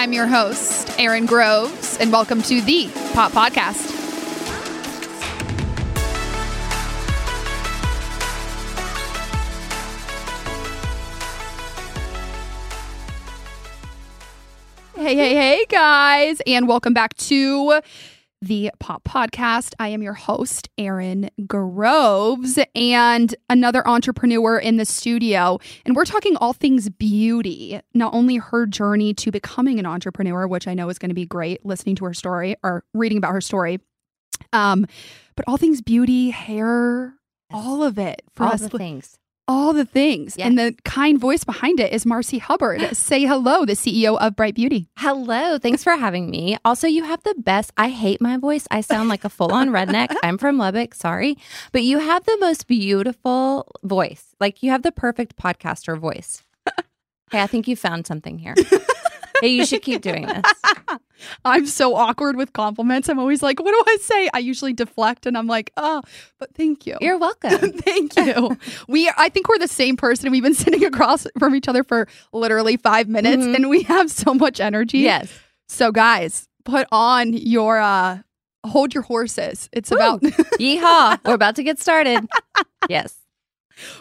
I'm your host, Erin Groves, and welcome to the Pop Podcast. Hey, hey, hey, guys, and welcome back to the Pop Podcast. I am your host, Erin Groves, and another entrepreneur in the studio. And we're talking all things beauty, not only her journey to becoming an entrepreneur, which I know is going to be great listening to her story or reading about her story, um, but all things beauty, hair, all of it for all us. the things all the things. Yes. And the kind voice behind it is Marsi Hubbard. Say hello, the CEO of Brite Beauty. Hello. Thanks for having me. Also, you have the best. I hate my voice. I sound like a full on redneck. I'm from Lubbock. Sorry. But you have the most beautiful voice. Like you have the perfect podcaster voice. Hey, I think you found something here. hey, you should keep doing this. I'm so awkward with compliments. I'm always like, what do I say? I usually deflect and I'm like, oh, but thank you. You're welcome. thank you. we, I think we're the same person. We've been sitting across from each other for literally five minutes mm-hmm. and we have so much energy. Yes. So, guys, put on your, uh, hold your horses. It's Woo. about, yeehaw. We're about to get started. yes.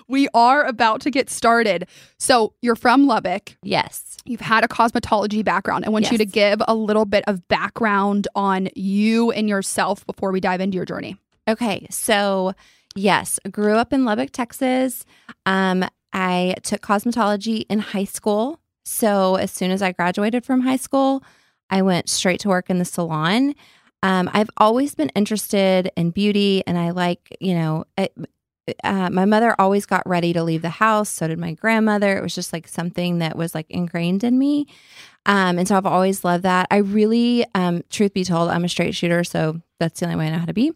We are about to get started. So, you're from Lubbock. Yes. You've had a cosmetology background. I want yes. you to give a little bit of background on you and yourself before we dive into your journey. Okay. So, yes, grew up in Lubbock, Texas. Um, I took cosmetology in high school. So, as soon as I graduated from high school, I went straight to work in the salon. Um, I've always been interested in beauty, and I like, you know, it, uh, my mother always got ready to leave the house. So did my grandmother. It was just like something that was like ingrained in me. Um, and so I've always loved that. I really, um, truth be told, I'm a straight shooter. So that's the only way I know how to be.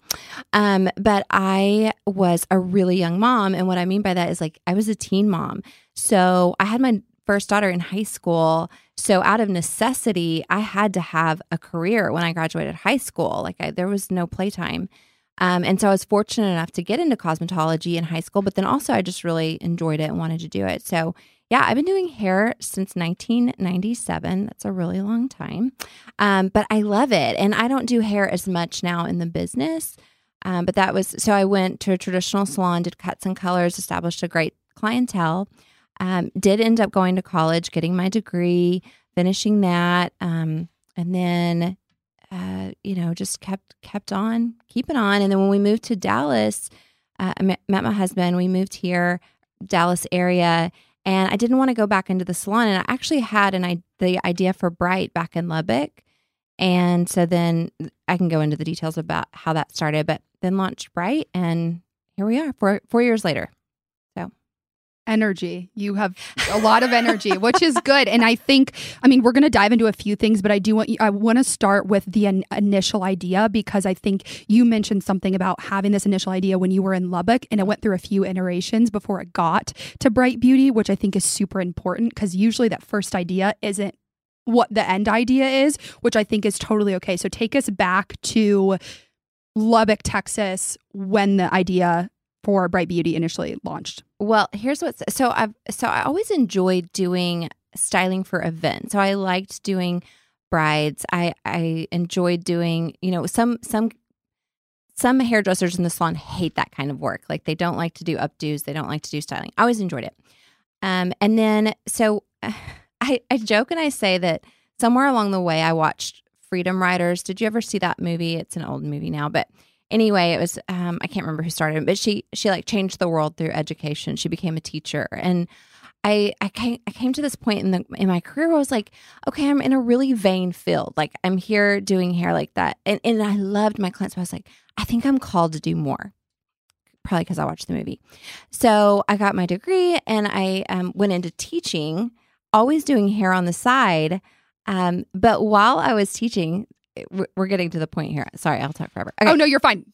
Um, but I was a really young mom. And what I mean by that is like I was a teen mom. So I had my first daughter in high school. So out of necessity, I had to have a career when I graduated high school. Like I, there was no playtime. Um, and so I was fortunate enough to get into cosmetology in high school, but then also I just really enjoyed it and wanted to do it. So yeah, I've been doing hair since 1997. That's a really long time. Um, but I love it. And I don't do hair as much now in the business. Um, but that was so I went to a traditional salon, did cuts and colors, established a great clientele. Um, did end up going to college, getting my degree, finishing that. Um, and then uh, you know, just kept kept on keeping on. And then when we moved to Dallas, uh, I met, met my husband. We moved here, Dallas area, and I didn't want to go back into the salon. And I actually had an I- the idea for Brite back in Lubbock, and so then I can go into the details about how that started. But then launched Brite, and here we are, four four years later energy. You have a lot of energy, which is good. And I think, I mean, we're going to dive into a few things, but I do want I want to start with the in- initial idea because I think you mentioned something about having this initial idea when you were in Lubbock and it went through a few iterations before it got to Brite Beauty, which I think is super important because usually that first idea isn't what the end idea is, which I think is totally okay. So take us back to Lubbock, Texas, when the idea for Brite Beauty initially launched? Well, here's what's so I've so I always enjoyed doing styling for events. So I liked doing brides. I I enjoyed doing, you know, some some some hairdressers in the salon hate that kind of work. Like they don't like to do updos, they don't like to do styling. I always enjoyed it. Um and then so I I joke and I say that somewhere along the way I watched Freedom Writers. Did you ever see that movie? It's an old movie now, but anyway, it was um, I can't remember who started it, but she she like changed the world through education. She became a teacher, and I I came I came to this point in the in my career where I was like, okay, I'm in a really vain field. Like I'm here doing hair like that, and and I loved my clients. But I was like, I think I'm called to do more. Probably because I watched the movie. So I got my degree and I um, went into teaching, always doing hair on the side. Um, but while I was teaching, we're getting to the point here. Sorry, I'll talk forever. Okay. Oh no, you're fine.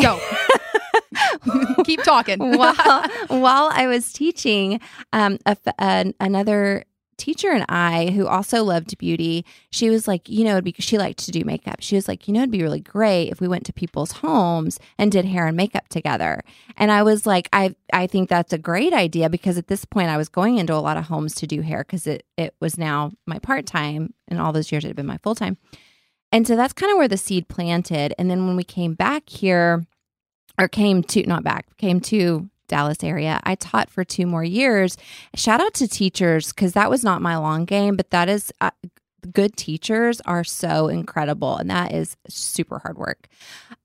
Go. Keep talking. while while I was teaching, um, a, a, another teacher and I, who also loved beauty, she was like, you know, because she liked to do makeup. She was like, you know, it'd be really great if we went to people's homes and did hair and makeup together. And I was like, I I think that's a great idea because at this point I was going into a lot of homes to do hair because it it was now my part time, and all those years it had been my full time. And so that's kind of where the seed planted. And then when we came back here, or came to not back, came to Dallas area. I taught for two more years. Shout out to teachers because that was not my long game, but that is uh, good teachers are so incredible and that is super hard work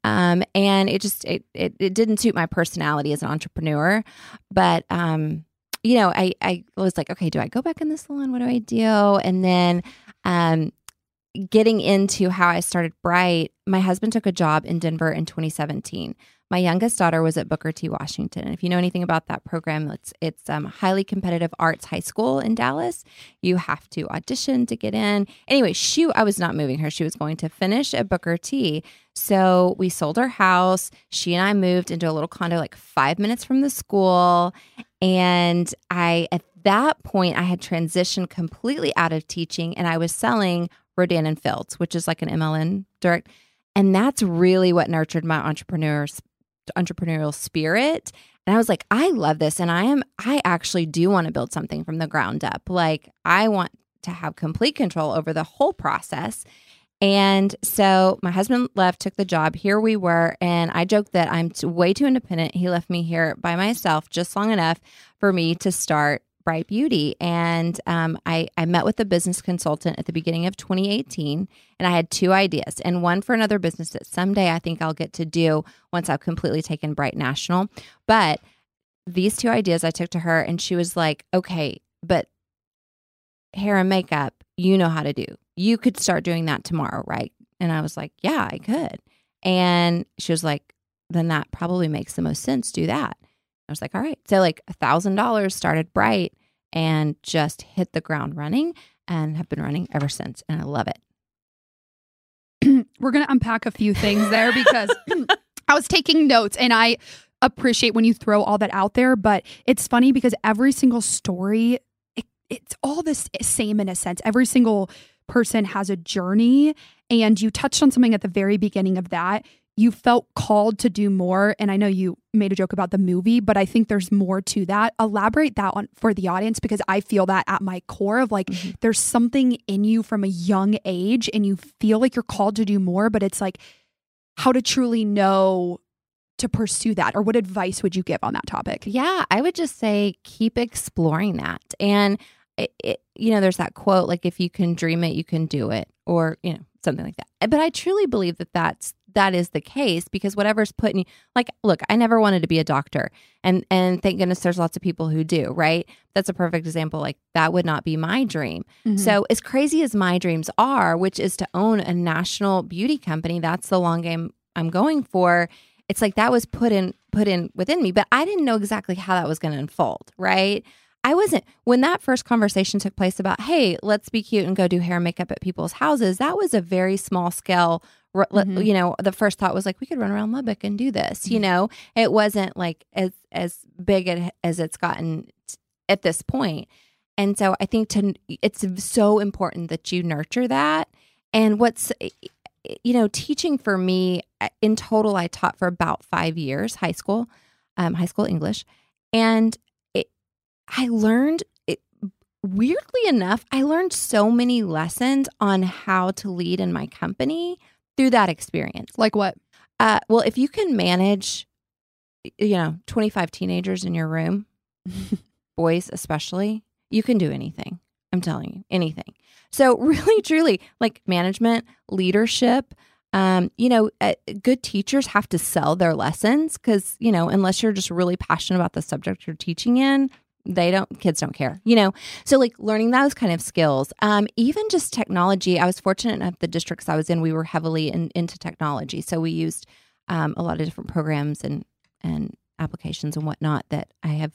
um, and it just it, it, it didn't suit my personality as an entrepreneur but um, you know I, I was like okay do i go back in the salon what do i do and then um, getting into how i started Brite my husband took a job in denver in 2017 my youngest daughter was at Booker T. Washington. And if you know anything about that program, it's it's um, highly competitive arts high school in Dallas. You have to audition to get in. Anyway, she I was not moving her. She was going to finish at Booker T. So we sold our house. She and I moved into a little condo like five minutes from the school. And I at that point I had transitioned completely out of teaching and I was selling Rodan and Fields, which is like an MLM direct. And that's really what nurtured my entrepreneurs entrepreneurial spirit. And I was like, I love this. And I am, I actually do want to build something from the ground up. Like, I want to have complete control over the whole process. And so my husband left, took the job. Here we were. And I joked that I'm way too independent. He left me here by myself just long enough for me to start Brite Beauty. And um, I, I met with a business consultant at the beginning of 2018, and I had two ideas, and one for another business that someday I think I'll get to do once I've completely taken Brite National. But these two ideas I took to her, and she was like, okay, but hair and makeup, you know how to do. You could start doing that tomorrow, right? And I was like, yeah, I could. And she was like, then that probably makes the most sense. Do that. I was like, all right. So like a thousand dollars started Brite and just hit the ground running and have been running ever since. And I love it. We're going to unpack a few things there because I was taking notes and I appreciate when you throw all that out there. But it's funny because every single story, it, it's all the same in a sense. Every single person has a journey. And you touched on something at the very beginning of that you felt called to do more and i know you made a joke about the movie but i think there's more to that. Elaborate that on for the audience because i feel that at my core of like mm-hmm. there's something in you from a young age and you feel like you're called to do more but it's like how to truly know to pursue that or what advice would you give on that topic? Yeah i would just say keep exploring that. And it, it, you know there's that quote like if you can dream it you can do it or you know something like that. But i truly believe that that's that is the case because whatever's putting you like look i never wanted to be a doctor and and thank goodness there's lots of people who do right that's a perfect example like that would not be my dream mm-hmm. so as crazy as my dreams are which is to own a national beauty company that's the long game i'm going for it's like that was put in put in within me but i didn't know exactly how that was going to unfold right I wasn't when that first conversation took place about, hey, let's be cute and go do hair and makeup at people's houses. That was a very small scale mm-hmm. you know the first thought was like we could run around lubbock and do this mm-hmm. you know it wasn't like as as big as it's gotten at this point and so i think to it's so important that you nurture that and what's you know teaching for me in total i taught for about five years high school um, high school english and it, i learned it, weirdly enough i learned so many lessons on how to lead in my company through that experience. Like what? Uh, well, if you can manage, you know, 25 teenagers in your room, boys especially, you can do anything. I'm telling you, anything. So, really, truly, like management, leadership, um, you know, uh, good teachers have to sell their lessons because, you know, unless you're just really passionate about the subject you're teaching in, they don't kids don't care you know? So like learning those kind of skills um, even just technology i was fortunate enough the districts i was in we were heavily in, into technology. So we used um, a lot of different programs and and applications and whatnot that i have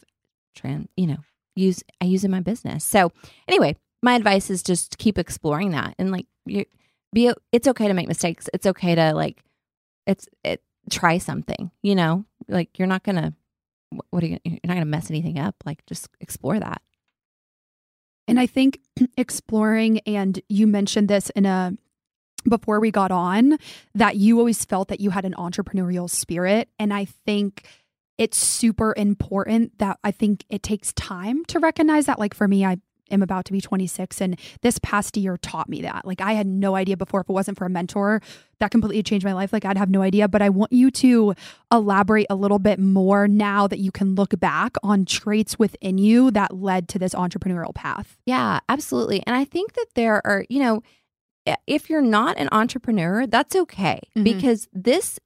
trans you know use i use in my business. So anyway my advice is just keep exploring that and like you be it's okay to make mistakes. It's okay to like it's it try something you know? Like you're not gonna what are you you're not going to mess anything up like just explore that And I think exploring, and you mentioned this in a before we got on, that you always felt that you had an entrepreneurial spirit. And I think it's super important that I think it takes time to recognize that. Like for me, I am about to be 26 and this past year taught me that. Like I had no idea before if it wasn't for a mentor that completely changed my life. Like I'd have no idea, but I want you to elaborate a little bit more now that you can look back on traits within you that led to this entrepreneurial path. Yeah, absolutely. And I think that there are, you know, if you're not an entrepreneur, that's okay mm-hmm. because this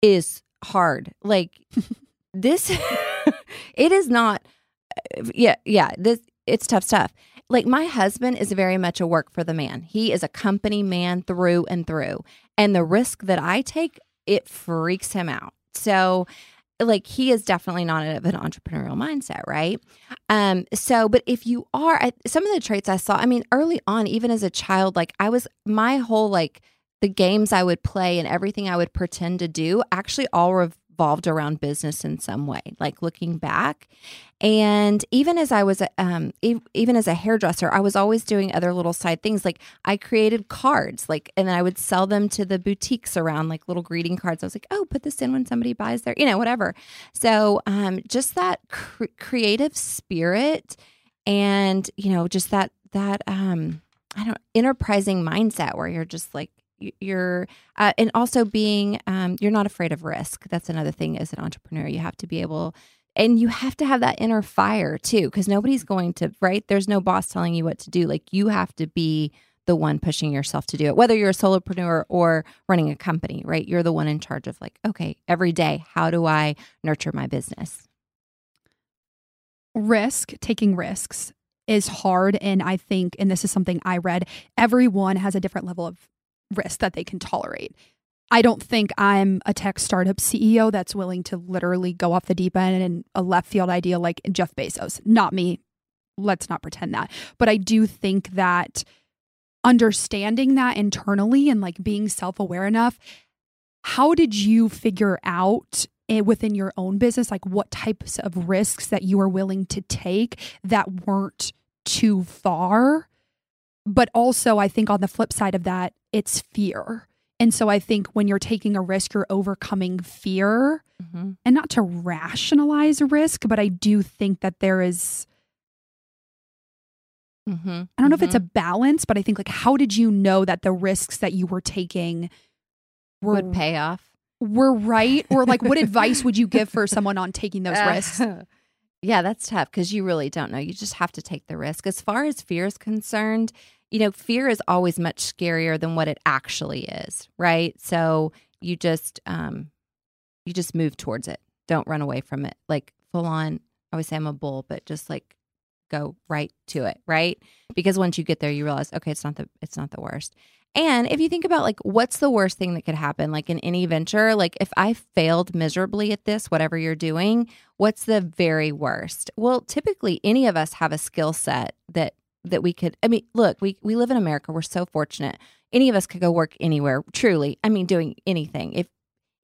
is hard. Like this it is not yeah, yeah, this it's tough stuff. Like my husband is very much a work for the man. He is a company man through and through. And the risk that I take, it freaks him out. So like he is definitely not of an entrepreneurial mindset, right? Um, so, but if you are, I, some of the traits I saw, I mean, early on, even as a child, like I was, my whole like the games I would play and everything I would pretend to do actually all rev- revolved around business in some way, like looking back. And even as I was, um, even as a hairdresser, I was always doing other little side things. Like I created cards, like, and then I would sell them to the boutiques around, like little greeting cards. I was like, oh, put this in when somebody buys their, you know, whatever. So, um, just that cr- creative spirit, and you know, just that that um, I don't enterprising mindset where you're just like you're uh, and also being um, you're not afraid of risk. That's another thing as an entrepreneur. You have to be able and you have to have that inner fire too because nobody's going to right? There's no boss telling you what to do. Like you have to be the one pushing yourself to do it whether you're a solopreneur or running a company right? You're the one in charge of like okay every day how do i nurture my business? Risk taking risks is hard and i think and this is something i read everyone has a different level of risk that they can tolerate. I don't think I'm a tech startup CEO that's willing to literally go off the deep end and a left field idea like Jeff Bezos. Not me. Let's not pretend that. But I do think that understanding that internally and like being self aware enough, how did you figure out eh, within your own business, like what types of risks that you are willing to take that weren't too far? But also, I think on the flip side of that, it's fear. And so I think when you're taking a risk, you're overcoming fear mm-hmm. and not to rationalize risk, but I do think that there is. Mm-hmm. I don't know mm-hmm. if it's a mm-hmm. balance, but I think like, how did you know that the risks that you were taking were, would pay off? Were right? Or like, what advice would you give for someone on taking those risks? Yeah, that's tough because you really don't know. You just have to take the risk. As far as fear is concerned, you know, fear is always much scarier than what it actually is, right? So you just um you just move towards it. Don't run away from it. Like full on, I always say I'm a bull, but just like go right to it, right? Because once you get there, you realize, okay, it's not the it's not the worst. And if you think about like what's the worst thing that could happen, like in any venture, like if I failed miserably at this, whatever you're doing, what's the very worst? Well, typically any of us have a skill set that that we could I mean, look, we we live in America. We're so fortunate. Any of us could go work anywhere, truly. I mean, doing anything. If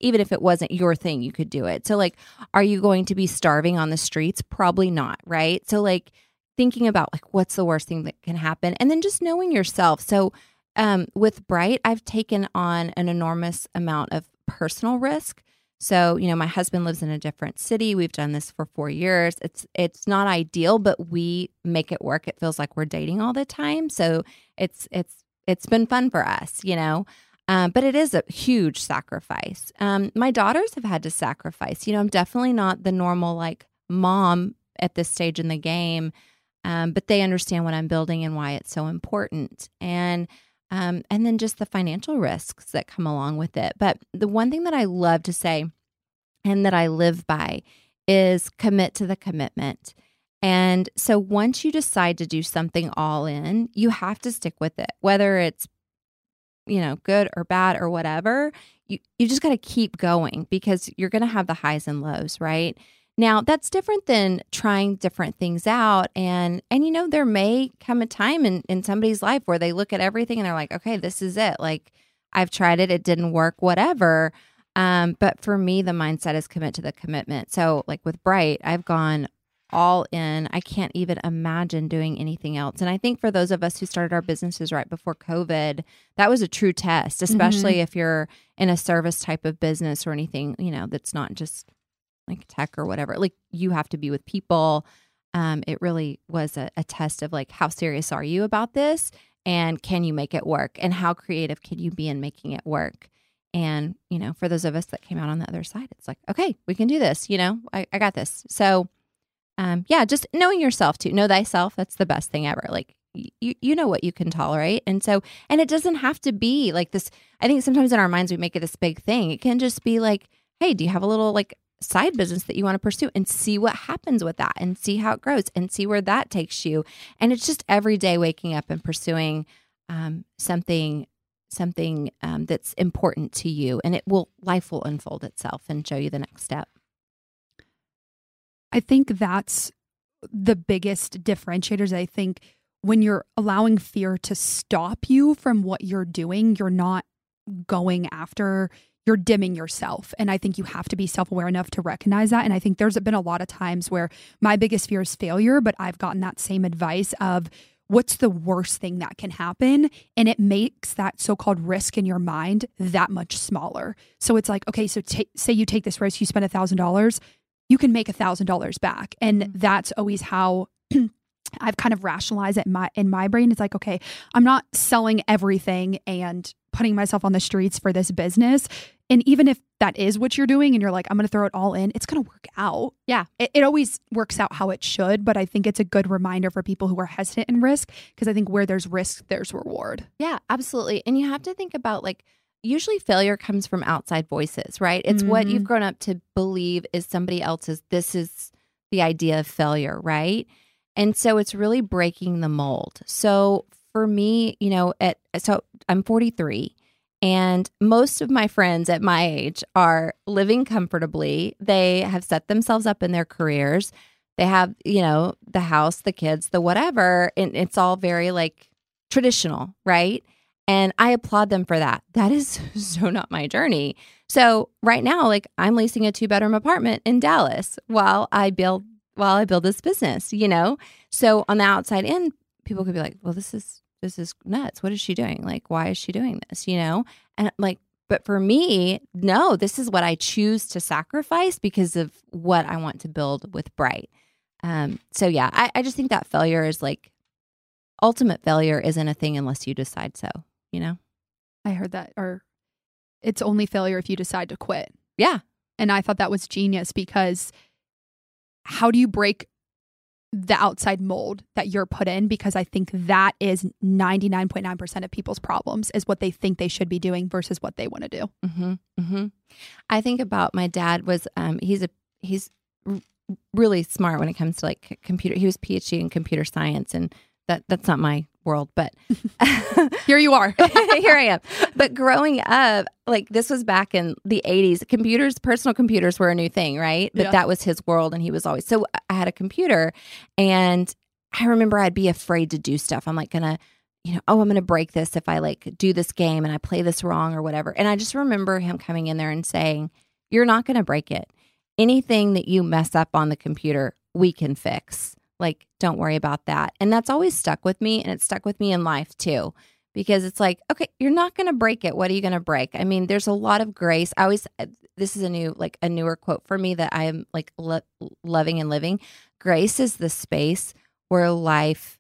even if it wasn't your thing, you could do it. So like, are you going to be starving on the streets? Probably not, right? So like thinking about like what's the worst thing that can happen and then just knowing yourself. So um with Brite, I've taken on an enormous amount of personal risk so, you know, my husband lives in a different city. We've done this for 4 years. It's it's not ideal, but we make it work. It feels like we're dating all the time. So, it's it's it's been fun for us, you know. Um, but it is a huge sacrifice. Um, my daughters have had to sacrifice. You know, I'm definitely not the normal like mom at this stage in the game, um, but they understand what I'm building and why it's so important. And um, and then just the financial risks that come along with it. But the one thing that I love to say and that I live by is commit to the commitment. And so once you decide to do something all in, you have to stick with it, whether it's you know, good or bad or whatever. You you just got to keep going because you're going to have the highs and lows, right? Now, that's different than trying different things out and and you know there may come a time in in somebody's life where they look at everything and they're like, "Okay, this is it. Like I've tried it, it didn't work, whatever." Um, but for me, the mindset is commit to the commitment. So, like with Brite, I've gone all in. I can't even imagine doing anything else. And I think for those of us who started our businesses right before COVID, that was a true test, especially Mm-hmm. if you're in a service type of business or anything, you know, that's not just like tech or whatever. Like you have to be with people. Um, it really was a, a test of like, how serious are you about this? And can you make it work? And how creative can you be in making it work? And, you know, for those of us that came out on the other side, it's like, okay, we can do this. You know, I, I got this. So, um, yeah, just knowing yourself too. Know thyself. That's the best thing ever. Like, you, you know what you can tolerate. And so, and it doesn't have to be like this. I think sometimes in our minds, we make it this big thing. It can just be like, hey, do you have a little like side business that you want to pursue and see what happens with that and see how it grows and see where that takes you. And it's just every day waking up and pursuing um, something something um, that's important to you and it will life will unfold itself and show you the next step I think that's the biggest differentiators. I think when you're allowing fear to stop you from what you're doing, you're not going after, you're dimming yourself. And I think you have to be self aware enough to recognize that. And I think there's been a lot of times where my biggest fear is failure, but I've gotten that same advice of, What's the worst thing that can happen? And it makes that so called risk in your mind that much smaller. So it's like, okay, so ta say you take this risk, you spend a $1,000, you can make a thousand dollars back and Mhm. that's always how i've kind of rationalized it in my in my brain it's like okay i'm not selling everything and putting myself on the streets for this business. And even if that is what you're doing and you're like i'm going to throw it all in it's going to work out. Yeah. it, it always works out how it should but i think it's a good reminder for people who are hesitant in risk because i think where there's risk there's reward. Yeah absolutely. And you have to think about like usually failure comes from outside voices right? It's what Mhm. you've grown up to believe is somebody else's this is the idea of failure right? And so it's really breaking the mold. So for me you know at so i'm 43 and most of my friends at my age are living comfortably. They have set themselves up in their careers. They have, you know, the house, the kids, the whatever. And it's all very like traditional, right? And I applaud them for that. That is so not my journey. So right now, like I'm leasing a two bedroom apartment in Dallas while I build while I build this business, you know? So on the outside in, people could be like, well, this is this is nuts. What is she doing? Like, why is she doing this? You know? And like, but for me, no, this is what I choose to sacrifice because of what I want to build with Brite. Um, so yeah, I, I just think that failure is like ultimate failure isn't a thing unless you decide so, you know? i heard that or it's only failure if you decide to quit Yeah. And I thought that was genius because how do you break the outside mold that you're put in? Because I think that is 99.9% of people's problems is what they think they should be doing versus what they want to do. hmm hmm I think about my dad was um he's a he's really smart when it comes to like computer. He was PhD in computer science, and that that's not my world, but Here you are. here I am. But growing up, like this was back in the 80s, computers, personal computers were a new thing, right? But Yeah. that was his world. And he was always, so I had a computer and I remember I'd be afraid to do stuff. I'm like, gonna, you know, oh, I'm gonna break this if I like do this game and I play this wrong or whatever. And I just remember him coming in there and saying, You're not gonna break it. Anything that you mess up on the computer, we can fix. Like, don't worry about that. And that's always stuck with me. And it's stuck with me in life too because it's like, okay, you're not going to break it. What are you going to break? I mean, there's a lot of grace. I always, uh, this is a new, like a newer quote for me that I am like lo- loving and living. Grace is the space where life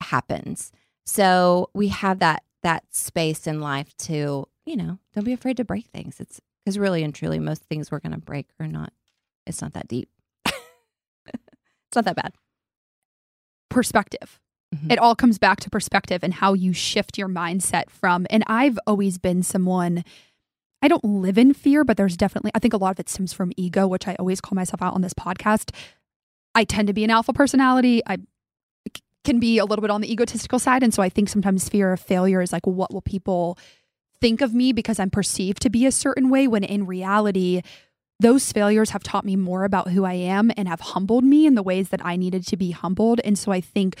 happens. So we have that, that space in life to, you know, don't be afraid to break things. It's because really and truly, most things we're going to break are not, it's not that deep. it's not that bad. Perspective. Mhm. It all comes back to perspective and how you shift your mindset from. And I've always been someone, I don't live in fear, but there's definitely, I think a lot of it stems from ego, which I always call myself out on this podcast. I tend to be an alpha personality. I can be a little bit on the egotistical side. And so I think sometimes fear of failure is like, what will people think of me because I'm perceived to be a certain way when in reality, those failures have taught me more about who I am and have humbled me in the ways that I needed to be humbled. And so I think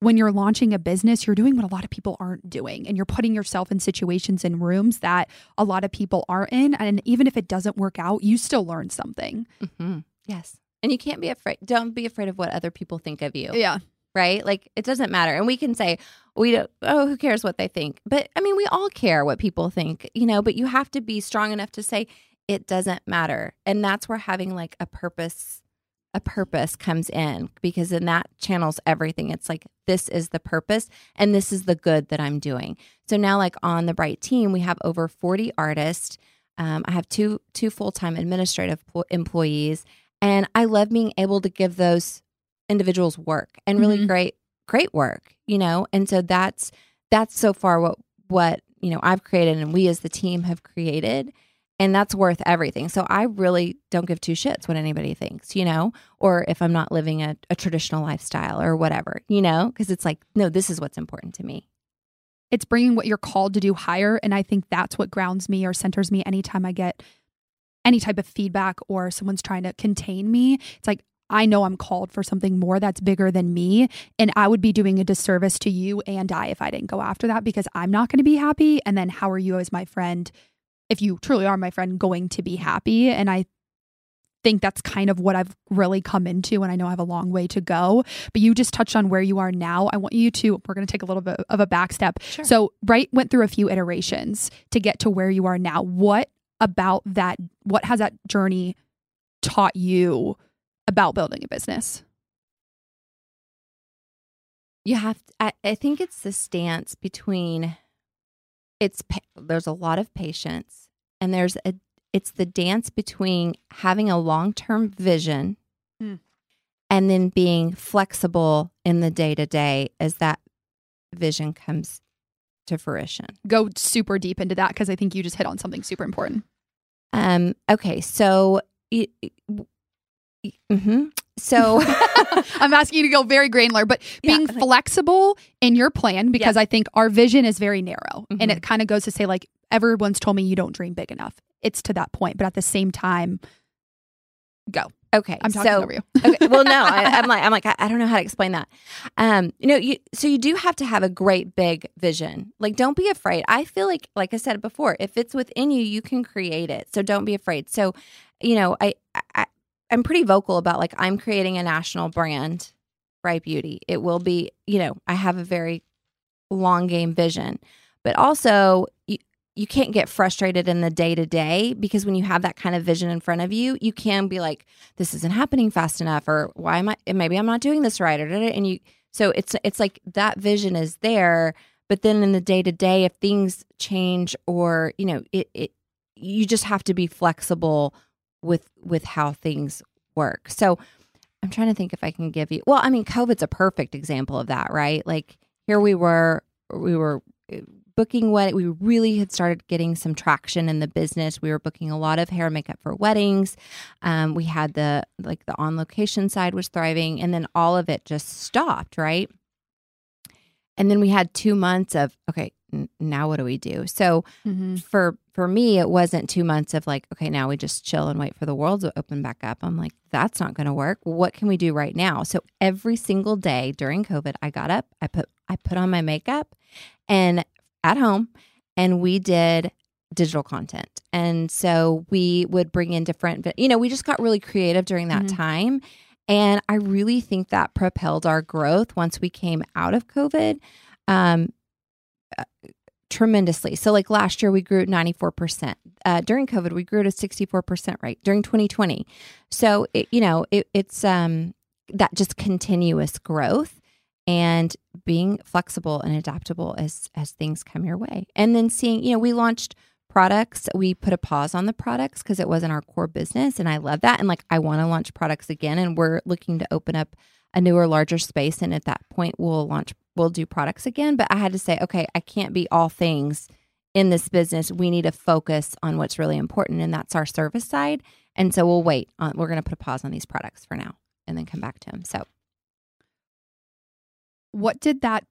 when you're launching a business, you're doing what a lot of people aren't doing. And you're putting yourself in situations and rooms that a lot of people aren't in. And even if it doesn't work out, you still learn something. hmm Yes, And you can't be afraid. Don't be afraid of what other people think of you. Yeah. Right? Like it doesn't matter. And we can say, we don't, oh, who cares what they think? But I mean, we all care what people think, you know, but you have to be strong enough to say, it doesn't matter. And that's where having like a purpose, a purpose comes in because then that channels everything. It's like, this is the purpose and this is the good that I'm doing. So now, like on the Brite team, we have over 40 artists. Um, I have two two full time administrative po- employees, and I love being able to give those individuals work and really Mhm. great great work, you know. And so that's that's so far what what you know I've created and we as the team have created, and that's worth everything. So I really don't give two shits what anybody thinks, you know, or if I'm not living a, a traditional lifestyle or whatever, you know, because it's like no, this is what's important to me. it's bringing what you're called to do higher and i think that's what grounds me or centers me anytime i get any type of feedback or someone's trying to contain me it's like i know i'm called for something more that's bigger than me and i would be doing a disservice to you and i if i didn't go after that because i'm not going to be happy and then how are you as my friend if you truly are my friend going to be happy. And i think that's kind of what I've really come into and I know I have a long way to go. But you just touched on where you are now. I want you to we're going to take a little bit of a back step Sure. so Brite went through a few iterations to get to where you are now. What about that what has that journey taught you about building a business? You have I, I think it's the stance between it's there's a lot of patience and there's a it's the dance between having a long-term vision Hmm. and then being flexible in the day-to-day as that vision comes to fruition. Go super deep into that because I think you just hit on something super important. Um okay so it, hmm so I'm asking you to go very granular, but being like- flexible in your plan because I think our vision is very narrow. And Mhm. it kind of goes to say, like, everyone's told me you don't dream big enough. It's to that point. But at the same time, go. okay I'm talking so over you. okay. Well, no, I, I'm like, I'm like, I, I don't know how to explain that. Um, you know, you so you do have to have a great big vision. Like, don't be afraid. I feel like, like I said before, if it's within you, you can create it. So don't be afraid. So, you know, I I'm pretty vocal about like I'm creating a national brand, Brite Beauty. It will be, you know, I have a very long game vision, but also you, you can't get frustrated in the day to day because when you have that kind of vision in front of you, you can be like, this isn't happening fast enough, or why am I? Maybe I'm not doing this right, or and you. So it's it's like that vision is there, but then in the day to day, if things change or you know it, it, you just have to be flexible with with how things work. So I'm trying to think if I can give you. Well, I mean, COVID's a perfect example of that, right? Like here we were, we were uh, booking what we really had started getting some traction in the business. We were booking a lot of hair and makeup for weddings. Um, we had the like the on location side was thriving, and then all of it just stopped, right? And then we had two months of okay, n- now what do we do? So for for me it wasn't two months of like okay now we just chill and wait for the world to open back up. I'm like that's not going to work. What can we do right now? So every single day during covid i got up i put i put on my makeup and at home and we did digital content. And so we would bring in different you know we just got really creative during that Mhm. time and i really think that propelled our growth once we came out of covid um tremendously. So, like last year, we grew at 94%. Uh, during COVID, we grew at a 64% rate during 2020. So, it, you know, it, it's um, that just continuous growth and being flexible and adaptable as as things come your way. And then seeing, you know, we launched products. We put a pause on the products because it wasn't our core business. And I love that. And like, I want to launch products again. And we're looking to open up a newer, larger space. And at that point, we'll launch we'll do products again. But I had to say, okay, I can't be all things in this business. We need to focus on what's really important, and that's our service side. And so we'll wait. On, we're going to put a pause on these products for now, and then come back to them. So what did that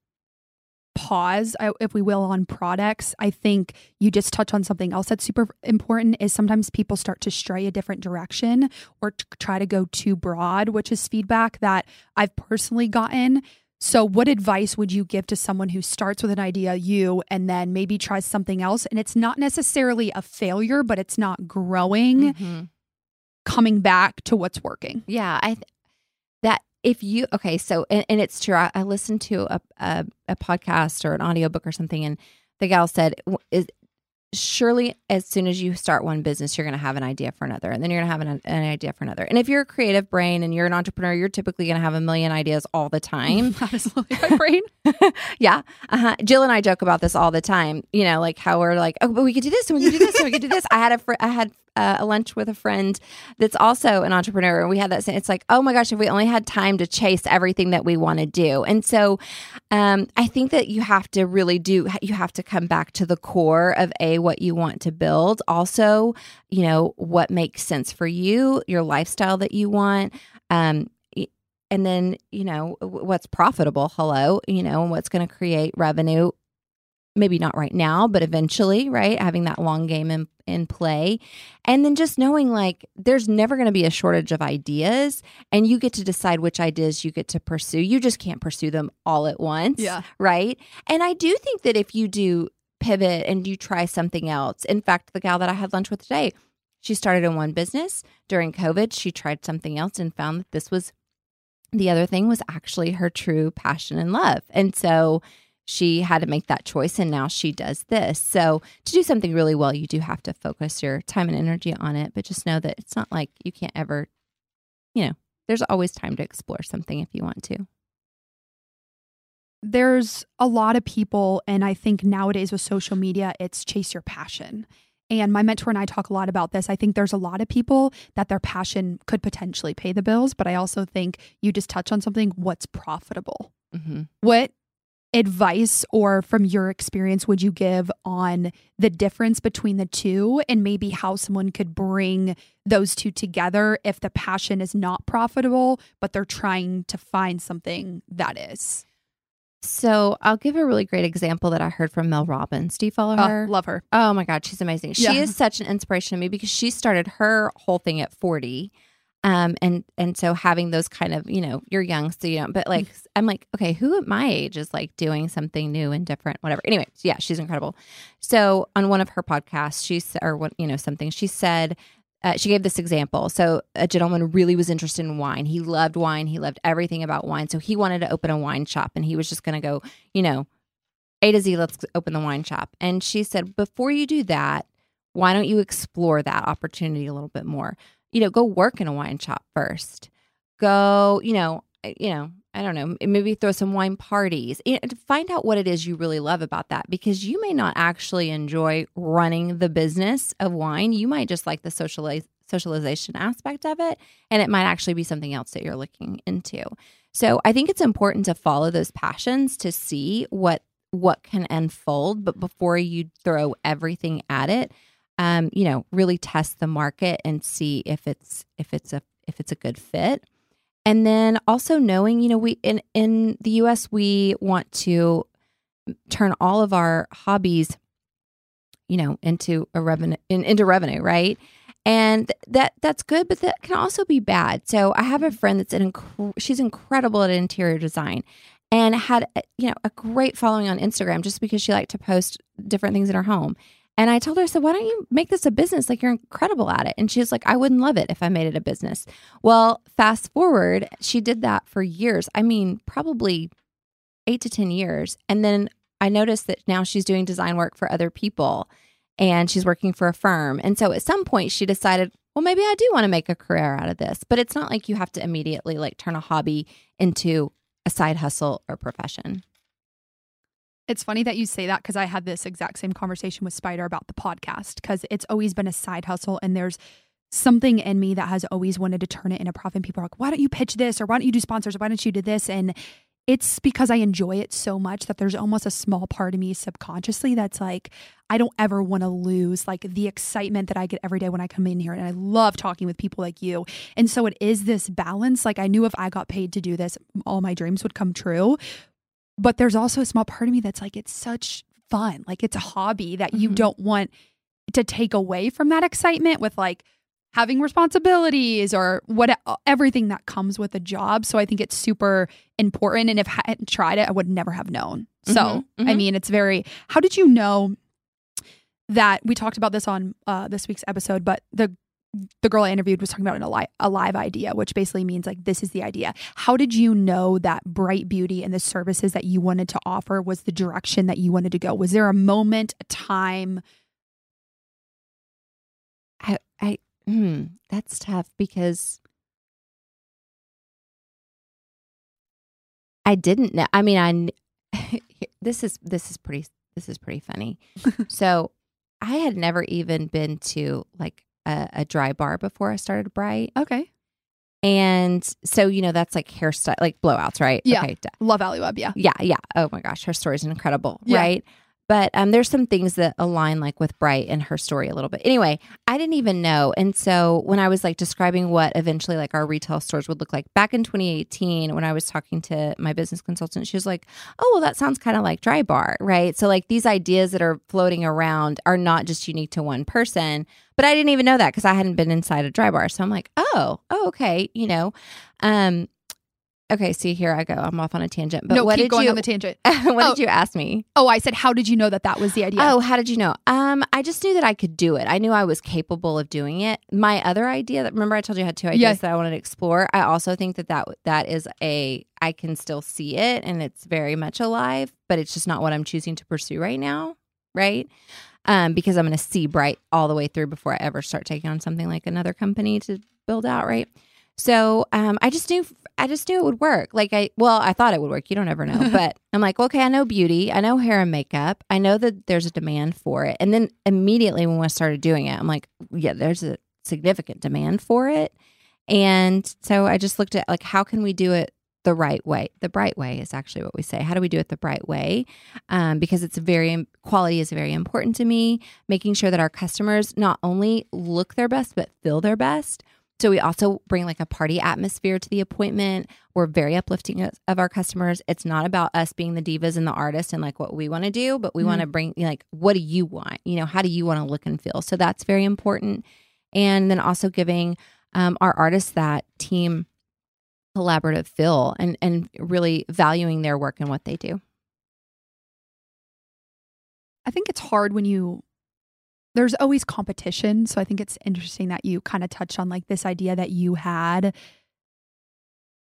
pause if we will on products i think you just touch on something else that's super important is sometimes people start to stray a different direction or t- try to go too broad which is feedback that i've personally gotten so what advice would you give to someone who starts with an idea you and then maybe tries something else and it's not necessarily a failure but it's not growing Mhm. coming back to what's working. Yeah, I th- if you okay, so and, and it's true. I, I listened to a, a a podcast or an audiobook or something, and the gal said, "Is surely as soon as you start one business, you're going to have an idea for another, and then you're going to have an, an idea for another. And if you're a creative brain and you're an entrepreneur, you're typically going to have a million ideas all the time. Literally my brain. yeah. Uh-huh. Jill and I joke about this all the time. You know, like how we're like, oh, but we could do this and we could do this and we could do this. I had a fr- I had uh, a lunch with a friend that's also an entrepreneur, and we had that. It's like, oh my gosh, if we only had time to chase everything that we want to do, and so um, I think that you have to really do. You have to come back to the core of a what you want to build. Also, you know what makes sense for you, your lifestyle that you want. Um, and then you know what's profitable hello you know and what's going to create revenue maybe not right now but eventually right having that long game in, in play and then just knowing like there's never going to be a shortage of ideas and you get to decide which ideas you get to pursue you just can't pursue them all at once Yeah. right and i do think that if you do pivot and you try something else in fact the gal that i had lunch with today she started in one business during covid she tried something else and found that this was the other thing was actually her true passion and love. And so she had to make that choice and now she does this. So to do something really well, you do have to focus your time and energy on it, but just know that it's not like you can't ever, you know, there's always time to explore something if you want to. there's a lot of people, and I think nowadays with social media, it's chase your passion. And my mentor and I talk a lot about this. I think there's a lot of people that their passion could potentially pay the bills, but I also think you just touch on something what's profitable. Mm-hmm. What advice or from your experience would you give on the difference between the two and maybe how someone could bring those two together if the passion is not profitable, but they're trying to find something that is? So I'll give a really great example that I heard from Mel Robbins. Do you follow Uh, her? love her. Oh my God, she's amazing. She Yeah. is such an inspiration to me because she started her whole thing at 40. Um, and and so having those kind of, you know, you're young, so you know, but like I'm like, okay, who at my age is like doing something new and different, whatever. Anyway, yeah, she's incredible. So on one of her podcasts, she said, or what, you know, something, she said, uh, she gave this example. So a gentleman really was interested in wine. He loved wine. He loved everything about wine. So he wanted to open a wine shop, and he was just going to go, you know, A to Z. Let's open the wine shop. And she said, before you do that, why don't you explore that opportunity a little bit more? You know, go work in a wine shop first. Go, you know, uh, you know, I don't know, maybe throw some wine parties. To find out what it is you really love about that because you may not actually enjoy running the business of wine. You might just like the socialization aspect of it, and it might actually be something else that you're looking into. So I think it's important to follow those passions to see what what can unfold, but before you throw everything at it, um, you know, really test the market and see if it's if it's a if it's a good fit. And then also knowing, you know, we in in the US we want to turn all of our hobbies, you know, into a revenue in, into revenue, right? And that that's good, but that can also be bad. So I have a friend that's an inc- she's incredible at interior design and had you know a great following on Instagram just because she liked to post different things in her home. And I told her, so why don't you make this a business? Like you're incredible at it. And she was like, I wouldn't love it if I made it a business. Well, fast forward, she did that for years. I mean, probably eight to 10 years. And then I noticed that now she's doing design work for other people and she's working for a firm. And so at some point she decided, well, maybe I do want to make a career out of this. But it's not like you have to immediately like turn a hobby into a side hustle or profession. It's funny that you say that because I had this exact same conversation with Spider about the podcast because it's always been a side hustle and there's something in me that has always wanted to turn it into profit. And people are like, why don't you pitch this or why don't you do sponsors or why don't you do this? And it's because I enjoy it so much that there's almost a small part of me subconsciously that's like, I don't ever want to lose like the excitement that I get every day when I come in here. And I love talking with people like you. And so it is this balance. Like I knew if I got paid to do this, all my dreams would come true. But there's also a small part of me that's like, it's such fun. Like it's a hobby that you Mhm. don't want to take away from that excitement with like having responsibilities or what everything that comes with a job. So I think it's super important. And if I hadn't tried it, I would never have known. So Mhm, I mhm. mean, it's very. How did you know that we talked about this on uh, this week's episode? But the the girl I interviewed was talking about an alive, a live idea, which basically means like this is the idea. How did you know that Brite Beauty and the services that you wanted to offer was the direction that you wanted to go? Was there a moment, a time? I, I, hmm, that's tough because I didn't know. I mean, I this is this is pretty this is pretty funny. so I had never even been to like a, a dry bar before I started Brite. Okay. And so, you know, that's like hairstyle, like blowouts, right? Yeah. Okay. Love Alli Webb. yeah. Yeah. Yeah. Oh my gosh. Her story is incredible. Yeah. Right. But um, there's some things that align like with Brite and her story a little bit. Anyway, I didn't even know. And so when I was like describing what eventually like our retail stores would look like back in 2018, when I was talking to my business consultant, she was like, oh, well, that sounds kind of like Drybar, right? So like these ideas that are floating around are not just unique to one person. But I didn't even know that because I hadn't been inside a dry bar. So I'm like, oh, oh, okay, you know. Um, okay, see here I go. I'm off on a tangent. But no, what keep did going you on the tangent. what Oh. did you ask me? Oh, I said, how did you know that that was the idea? Oh, how did you know? Um, I just knew that I could do it. I knew I was capable of doing it. My other idea that remember I told you I had two ideas that I wanted to explore. I also think that that that is a I can still see it and it's very much alive, but it's just not what I'm choosing to pursue right now, right? Um, because I'm going to see Brite all the way through before I ever start taking on something like another company to build out, right? So um, I just knew I just knew it would work. Like I well, I thought it would work. You don't ever know. but I'm like, okay, I know beauty. I know hair and makeup. I know that there's a demand for it. And then immediately when I started doing it, I'm like, yeah, there's a significant demand for it. And so I just looked at like how can we do it the right way? The bright way is actually what we say. How do we do it the bright way? Um, because it's very quality is very important to me. Making sure that our customers not only look their best but feel their best. So we also bring like a party atmosphere to the appointment. We're very uplifting of- our customers. It's not about us being the divas and the artist and like what we want to do, but we want to bring like what do you want? You know, how do you want to look and feel? So that's very important. And then also giving um, our artists that team collaborative feel and and really valuing their work and what they do. I think it's hard when you there's always competition. So I think it's interesting that you kind of touched on like this idea that you had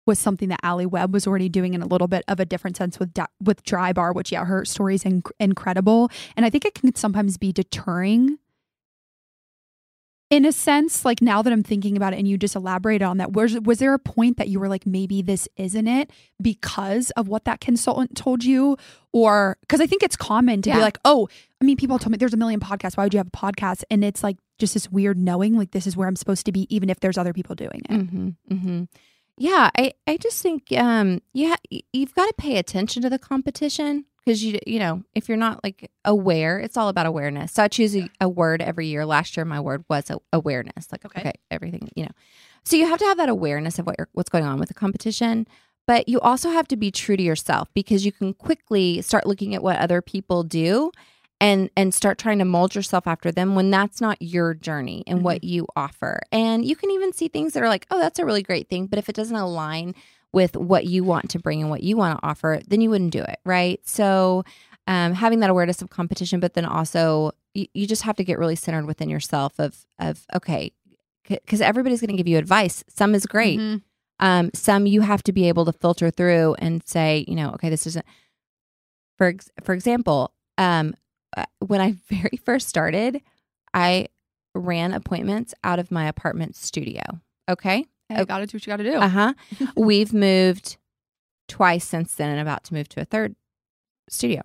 was something that Alli Webb was already doing in a little bit of a different sense with with Drybar, which yeah, her story is inc- incredible, and I think it can sometimes be deterring. In a sense, like now that I'm thinking about it, and you just elaborated on that, was was there a point that you were like, maybe this isn't it because of what that consultant told you, or because I think it's common to be like, oh, I mean, people told me there's a million podcasts. Why would you have a podcast? And it's like just this weird knowing, like this is where I'm supposed to be, even if there's other people doing it. Mm-hmm, mm-hmm. Yeah, I, I just think um yeah you've got to pay attention to the competition because you you know if you're not like aware, it's all about awareness. So I choose a, a word every year. Last year, my word was a, awareness. Like Okay. okay. everything you know. So you have to have that awareness of what you're, what's going on with the competition, but you also have to be true to yourself because you can quickly start looking at what other people do and and start trying to mold yourself after them when that's not your journey and what mm-hmm. you offer. And you can even see things that are like, "Oh, that's a really great thing," but if it doesn't align with what you want to bring and what you want to offer, then you wouldn't do it, right? So, um, having that awareness of competition, but then also you, you just have to get really centered within yourself of of okay, because everybody's going to give you advice. Some is great. Mhm. Um, some you have to be able to filter through and say, you know, okay, this isn't. For ex- for example, um, uh, when I very first started, I ran appointments out of my apartment studio. Okay. Hey, gotta do what you gotta do. Uh huh. We've moved twice since then and about to move to a third studio.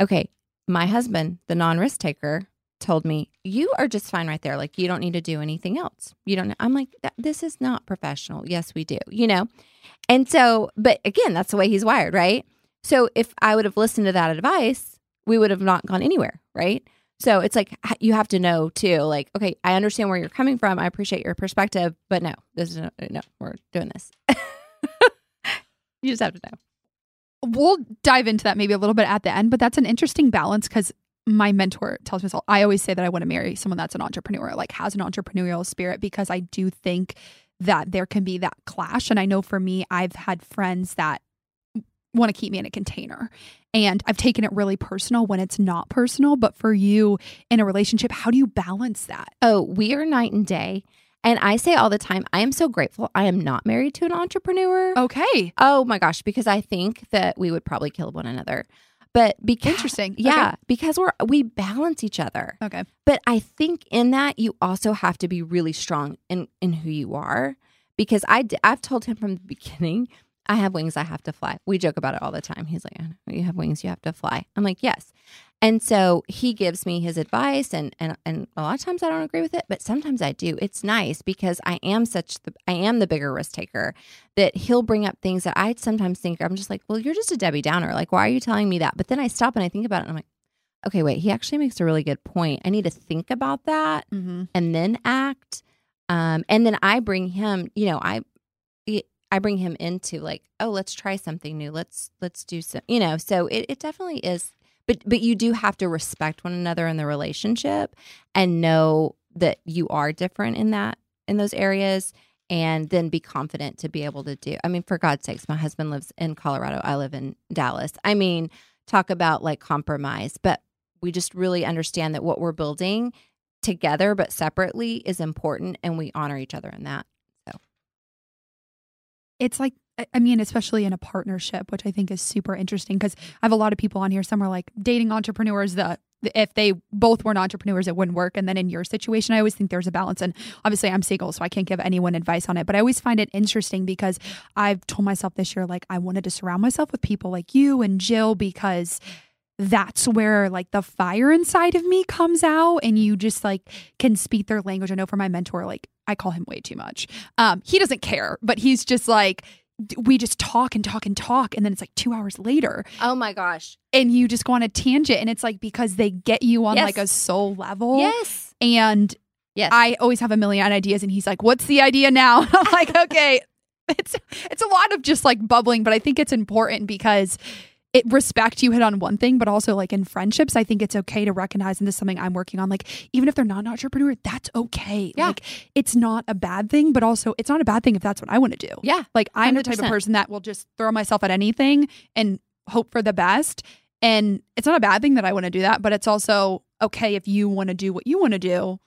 Okay. My husband, the non risk taker, told me, You are just fine right there. Like, you don't need to do anything else. You don't, I'm like, This is not professional. Yes, we do, you know? And so, but again, that's the way he's wired, right? So if I would have listened to that advice, we would have not gone anywhere, right? So it's like you have to know too, like, okay, I understand where you're coming from. I appreciate your perspective, but no, this is no, no we're doing this. you just have to know. we'll dive into that maybe a little bit at the end, but that's an interesting balance because my mentor tells me. I always say that I want to marry someone that's an entrepreneur, like has an entrepreneurial spirit, because I do think that there can be that clash. And I know for me, I've had friends that want to keep me in a container. And I've taken it really personal when it's not personal. But for you in a relationship, how do you balance that? Oh, we are night and day. And I say all the time, I am so grateful I am not married to an entrepreneur. Okay. Oh my gosh, because I think that we would probably kill one another. But because Interesting. yeah, because we're we balance each other. Okay. But I think in that you also have to be really strong in in who you are because I d- I've told him from the beginning I have wings I have to fly. We joke about it all the time. He's like, you have wings you have to fly. I'm like, yes. And so he gives me his advice and and and a lot of times I don't agree with it, but sometimes I do. It's nice because I am such the I am the bigger risk taker that he'll bring up things that I sometimes think I'm just like, well, you're just a Debbie Downer. Like, why are you telling me that? But then I stop and I think about it and I'm like, okay, wait, he actually makes a really good point. I need to think about that Mm-hmm. and then act. Um, and then I bring him, you know, I I bring him into like, oh, let's try something new. Let's let's do some, you know. So it, it definitely is, but but you do have to respect one another in the relationship and know that you are different in that in those areas and then be confident to be able to do. I mean, for God's sakes, my husband lives in Colorado. I live in Dallas. I mean, talk about like compromise, but we just really understand that what we're building together but separately is important and we honor each other in that. It's like I- mean, especially in a partnership, which I think is super interesting because I have a lot of people on here. Some are like dating entrepreneurs. The if they both weren't entrepreneurs, it wouldn't work. And then in your situation, I always think there's a balance. And obviously, I'm single, so I can't give anyone advice on it. But I always find it interesting because I've told myself this year, like I wanted to surround myself with people like you and Jill because that's where like the fire inside of me comes out and you just like can speak their language. I know for my mentor, like I call him way too much. Um, he doesn't care, but he's just like we just talk and talk and talk and then it's like two hours later Oh my gosh. and you just go on a tangent and it's like because they get you on Yes. like a soul level Yes. and Yes. i always have a million ideas and he's like what's the idea now i'm like okay it's it's a lot of just like bubbling but i think it's important because it respect you hit on one thing but also like in friendships i think it's okay to recognize and this is something i'm working on like even if they're not an entrepreneur that's okay Yeah. like it's not a bad thing but also it's not a bad thing if that's what i want to do yeah. like I'm the type of person that will just throw myself at anything and hope for the best. And it's not a bad thing that I want to do that, but it's also okay if you want to do what you want to do.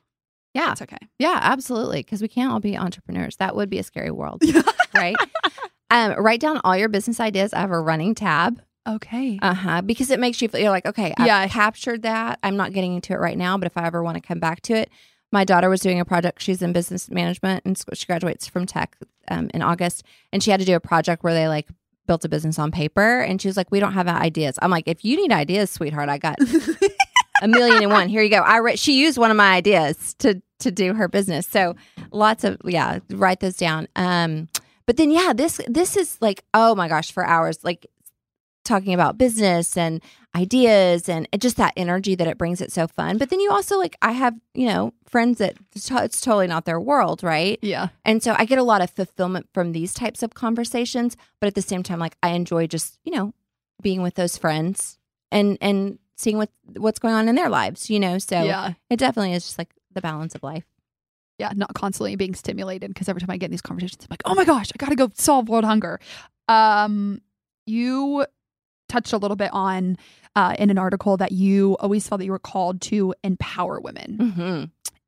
Yeah. It's okay. Yeah, absolutely. Because we can't all be entrepreneurs. That would be a scary world, right? Um, write down all your business ideas. I have a running tab. Okay. Uh huh. Because it makes you feel you're like, okay, I've Yeah. captured that. I'm not getting into it right now, but if I ever want to come back to it, my daughter was doing a project. She's in business management and she graduates from tech um, in August, and she had to do a project where they like built a business on paper. And she was like, "We don't have ideas." I'm like, "If you need ideas, sweetheart, I got a million and one. Here you go." I re- she used one of my ideas to to do her business. So lots of yeah, write those down. Um, but then yeah, this this is like oh my gosh, for hours like talking about business and ideas and it- just that energy that it brings it so fun. But then you also like I have you know friends that it's to- it's totally not their world, right? yeah. And so I get a lot of fulfillment from these types of conversations, but at the same time, like I enjoy just you know being with those friends and and seeing what what's going on in their lives, you know. So Yeah. it definitely is just like the balance of life. Yeah. Not constantly being stimulated because every time I get in these conversations, I'm like, oh my gosh, I got to go solve world hunger. Um, you touched a little bit on uh, in an article that you always felt that you were called to empower women. Mm-hmm.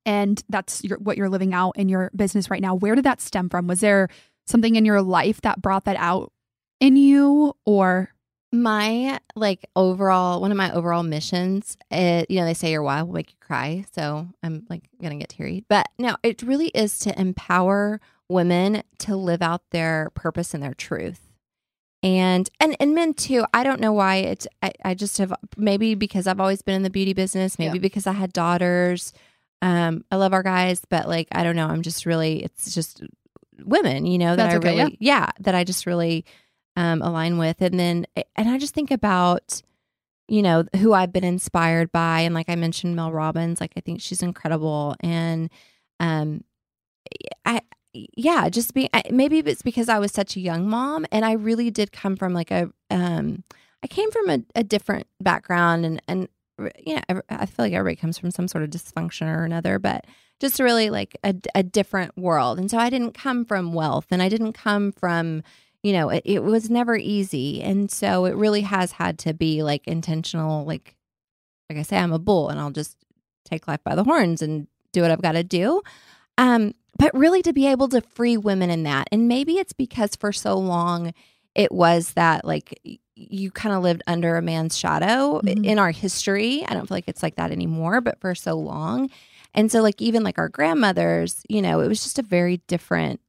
and that's your, what you're living out in your business right now. Where did that stem from? Was there something in your life that brought that out in you, or My like overall one of my overall missions, it, you know, they say your why will make you cry, so I'm like gonna get teary. But no, it really is to empower women to live out their purpose and their truth. And and and men too. I don't know why it's I, I just have maybe because I've always been in the beauty business, maybe Yeah. because I had daughters. Um, I love our guys, but like I don't know, I'm just really it's just women, you know, that That's I okay, really yeah, that I just really um align with. And then and I just think about you know who I've been inspired by and like I mentioned Mel Robbins, like I think she's incredible and um I yeah, just be maybe it's because I was such a young mom and I really did come from like a um I came from a, a different background and and you know I feel like everybody comes from some sort of dysfunction or another but just really like a, a different world and so I didn't come from wealth and I didn't come from you know, it, it was never easy. And so it really has had to be like intentional, like, like I say, I'm a bull and I'll just take life by the horns and do what I've got to do. Um, but really to be able to free women in that. And maybe it's because for so long it was that like you kind of lived under a man's shadow Mhm. in our history. I don't feel like it's like that anymore, but for so long. And so, like, even like our grandmothers, you know, it was just a very different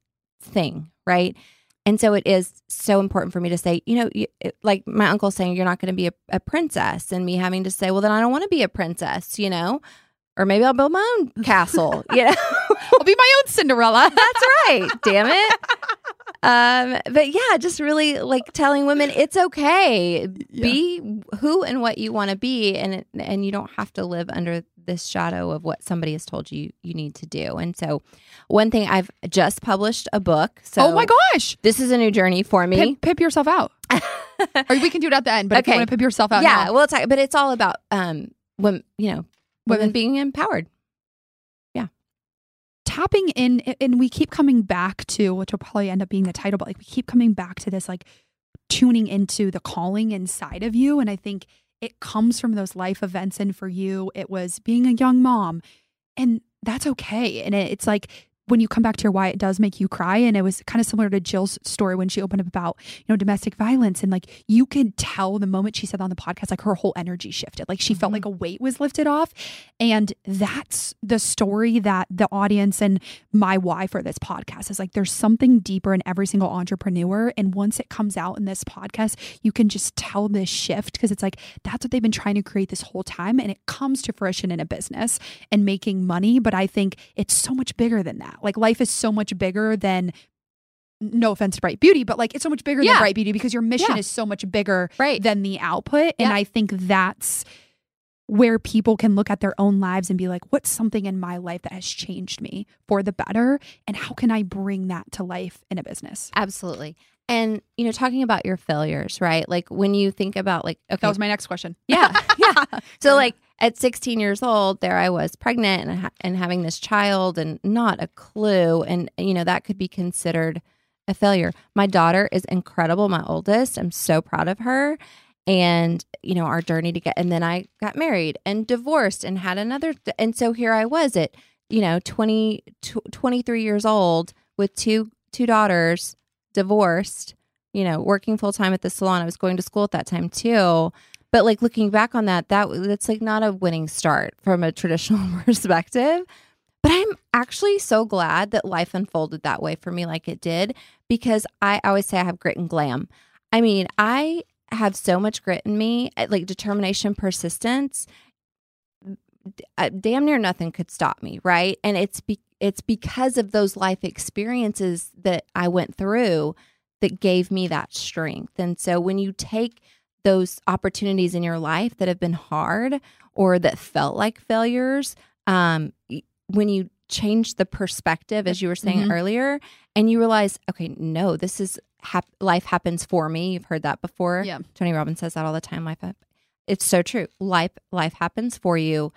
thing, right? And so, it is so important for me to say, you know, you, it- like my uncle saying, you're not going to be a, a princess, and me having to say, well, then I don't want to be a princess, you know, or maybe I'll build my own castle, you know? I'll be my own Cinderella. That's right. Damn it. Um, but yeah, just really like telling women it's okay. Be who and what you want to be, and and you don't have to live under this shadow of what somebody has told you you need to do. And so, one thing I've just published a book. So oh my gosh. this is a new journey for me. Pip, pip yourself out. or we can do it at the end, but if you want to pip yourself out yeah, now. well, it's but it's all about um, women, you know, women Women. being empowered. Yeah. Tapping in and we keep coming back to which will probably end up being the title but like we keep coming back to this like tuning into the calling inside of you and i think it comes from those life events and for you it was being a young mom and that's okay and it, it's like when you come back to your why it does make you cry and it was kind of similar to jill's story when she opened up about you know domestic violence and like you could tell the moment she said on the podcast like her whole energy shifted like she felt Mhm. like a weight was lifted off and that's the story that the audience and my why for this podcast is like there's something deeper in every single entrepreneur. And once it comes out in this podcast, you can just tell this shift because it's like that's what they've been trying to create this whole time. And it comes to fruition in a business and making money. But I think it's so much bigger than that. Like life is so much bigger than. No offense to Brite Beauty, but like it's so much bigger Yeah. than Brite Beauty because your mission Yeah. is so much bigger Right. than the output. And Yeah. I think that's where people can look at their own lives and be like, what's something in my life that has changed me for the better? And how can I bring that to life in a business? Absolutely. And you know, talking about your failures, right? Like when you think about like okay, That was my next question. yeah, yeah. So like at 16 years old, there I was pregnant and and having this child and not a clue, and you know that could be considered a failure. My daughter is incredible, my oldest. I'm so proud of her. And you know our journey to get, and then I got married and divorced and had another, and so here I was at you know 20, tw- 23 years old with two two daughters, divorced. You know, working full time at the salon. I was going to school at that time too. But like looking back on that, that that's like not a winning start from a traditional perspective. But I'm actually so glad that life unfolded that way for me like it did because I always say I have grit and glam. I mean, I have so much grit in me, uh, like determination, persistence. Uh, damn near nothing could stop me, right? And it's be- it's because of those life experiences that I went through that gave me that strength. And so when you take those opportunities in your life that have been hard or that felt like failures, um, when you change the perspective, as you were saying Mhm. earlier, and you realize, okay, no, this is hap- life happens for me. You've heard that before. Yeah. Tony Robbins says that all the time. Life, hap- it's so true. Life, life happens for you.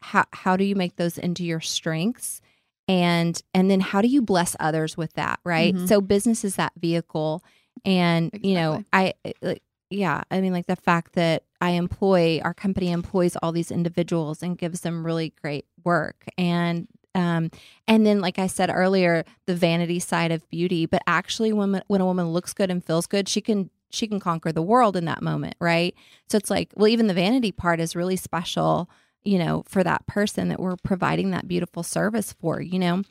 How how do you make those into your strengths? And and then how do you bless others with that? Right. Mhm. So business is that vehicle, and you know, I like yeah. I mean, like the fact that I employ our company employs all these individuals and gives them really great work. And um and then like i said earlier the vanity side of beauty. But actually when when a woman looks good and feels good she can she can conquer the world in that moment right? So it's like well even the vanity part is really special you know for that person that we're providing that beautiful service for you know?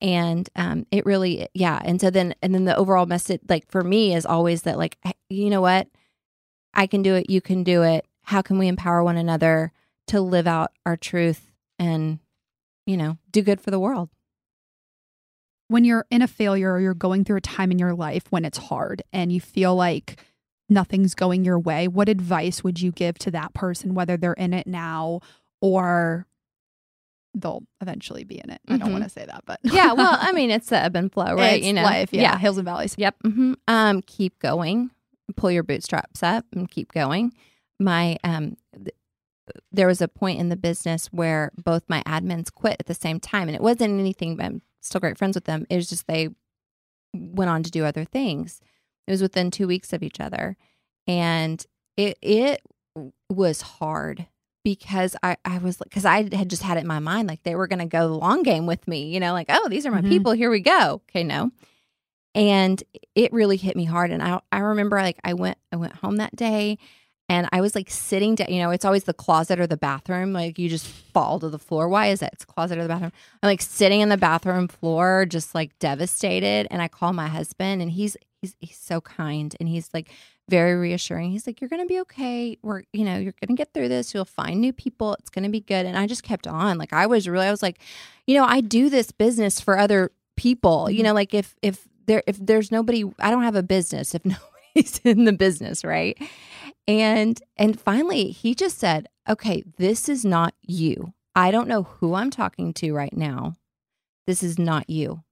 And um it really yeah. And so then and then the overall message like for me is always that like you know what i can do it you can do it how can we empower one another to live out our truth and you know do good for the world When you're in a failure or you're going through a time in your life when it's hard and you feel like nothing's going your way, what advice would you give to that person, whether they're in it now or they'll eventually be in it? I don't Mhm. want to say that, but yeah well i mean it's the ebb and flow right It's you know life, yeah, hills and valleys. Yep. hmm Um, keep going. Pull your bootstraps up and keep going. My um, th- there was a point in the business where both my admins quit at the same time, and it wasn't anything. But I'm still great friends with them. It was just they went on to do other things. It was within two weeks of each other. And it it was hard because I, I was because I had just had it in my mind like they were going to go long game with me, you know, like, oh, these are my Mhm. people. Here we go. Okay, no. And it really hit me hard. And I, I remember like I went, I went home that day and I was like sitting down, you know, it's always the closet or the bathroom. Like you just fall to the floor. Why is that? It's closet or the bathroom. I'm like sitting in the bathroom floor, just like devastated. And I call my husband and he's, he's, he's so kind. And he's like, very reassuring. He's like, You're going to be okay. We're, you know, you're going to get through this. You'll find new people. It's going to be good. And I just kept on. Like, I was really, I was like, You know, I do this business for other people. You mm-hmm. know, like if, if, there, if there's nobody, I don't have a business if nobody's in the business, right? And, and finally, he just said, Okay, this is not you. I don't know who I'm talking to right now. This is not you.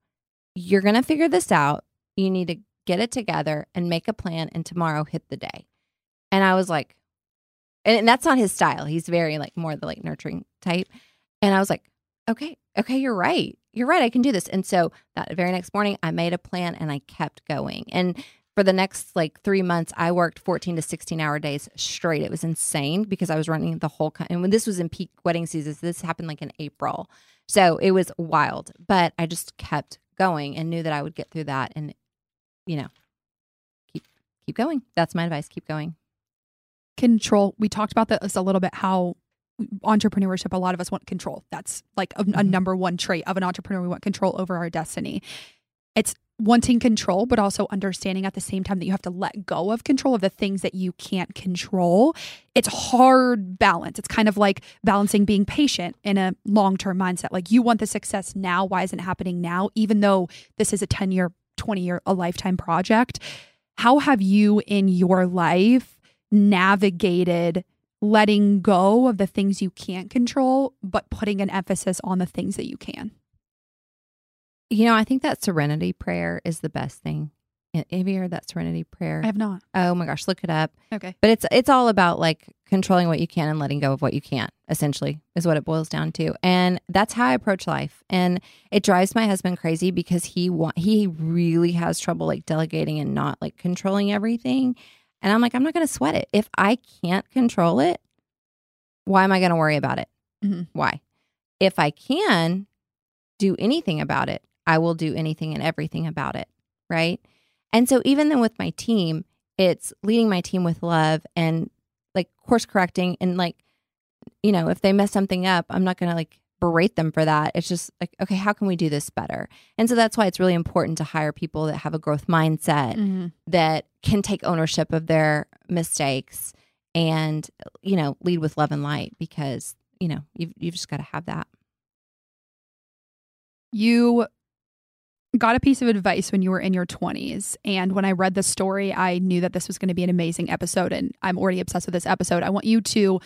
You're going to figure this out. You need to get it together and make a plan and tomorrow hit the day. And I was like, and, that's not his style. He's very like more the like nurturing type. And I was like, okay, okay, you're right. You're right. I can do this. And so that very next morning, I made a plan and I kept going. And for the next like three months, I worked 14 to 16 hour days straight. It was insane because I was running the whole, co- and when this was in peak wedding season, so this happened like in April. So it was wild, but I just kept going and knew that I would get through that. And, you know, keep, keep going. That's my advice. Keep going. control we talked about this a little bit how entrepreneurship a lot of us want control. That's like a, a Mhm. number one trait of an entrepreneur. We want control over our destiny. It's wanting control but also understanding at the same time that you have to let go of control of the things that you can't control. It's hard balance. It's kind of like balancing being patient in a long-term mindset. Like you want the success now. Why isn't it happening now? Even though this is a 10 year 20 year a lifetime project how have you in your life navigated letting go of the things you can't control, but putting an emphasis on the things that you can. You know, I think that serenity prayer is the best thing. Have you heard that serenity prayer? I have not. oh my gosh, look it up. Okay. But it's it's all about like controlling what you can and letting go of what you can't. Essentially, is what it boils down to. And that's how I approach life. And it drives my husband crazy because he wa- he really has trouble like delegating and not like controlling everything. And I'm like, I'm not going to sweat it. If I can't control it, why am I going to worry about it? Mhm. Why? If I can do anything about it, I will do anything and everything about it. Right. And so even then with my team, it's leading my team with love and like course correcting and like, you know, if they mess something up, I'm not going to like berate them for that. It's just like, okay, how can we do this better? And so that's why it's really important to hire people that have a growth mindset mm-hmm. that can take ownership of their mistakes and, you know, lead with love and light because, you know, you've, you've just got to have that. You got a piece of advice when you were in your 20s. And when I read the story, I knew that this was going to be an amazing episode. And I'm already obsessed with this episode. I want you to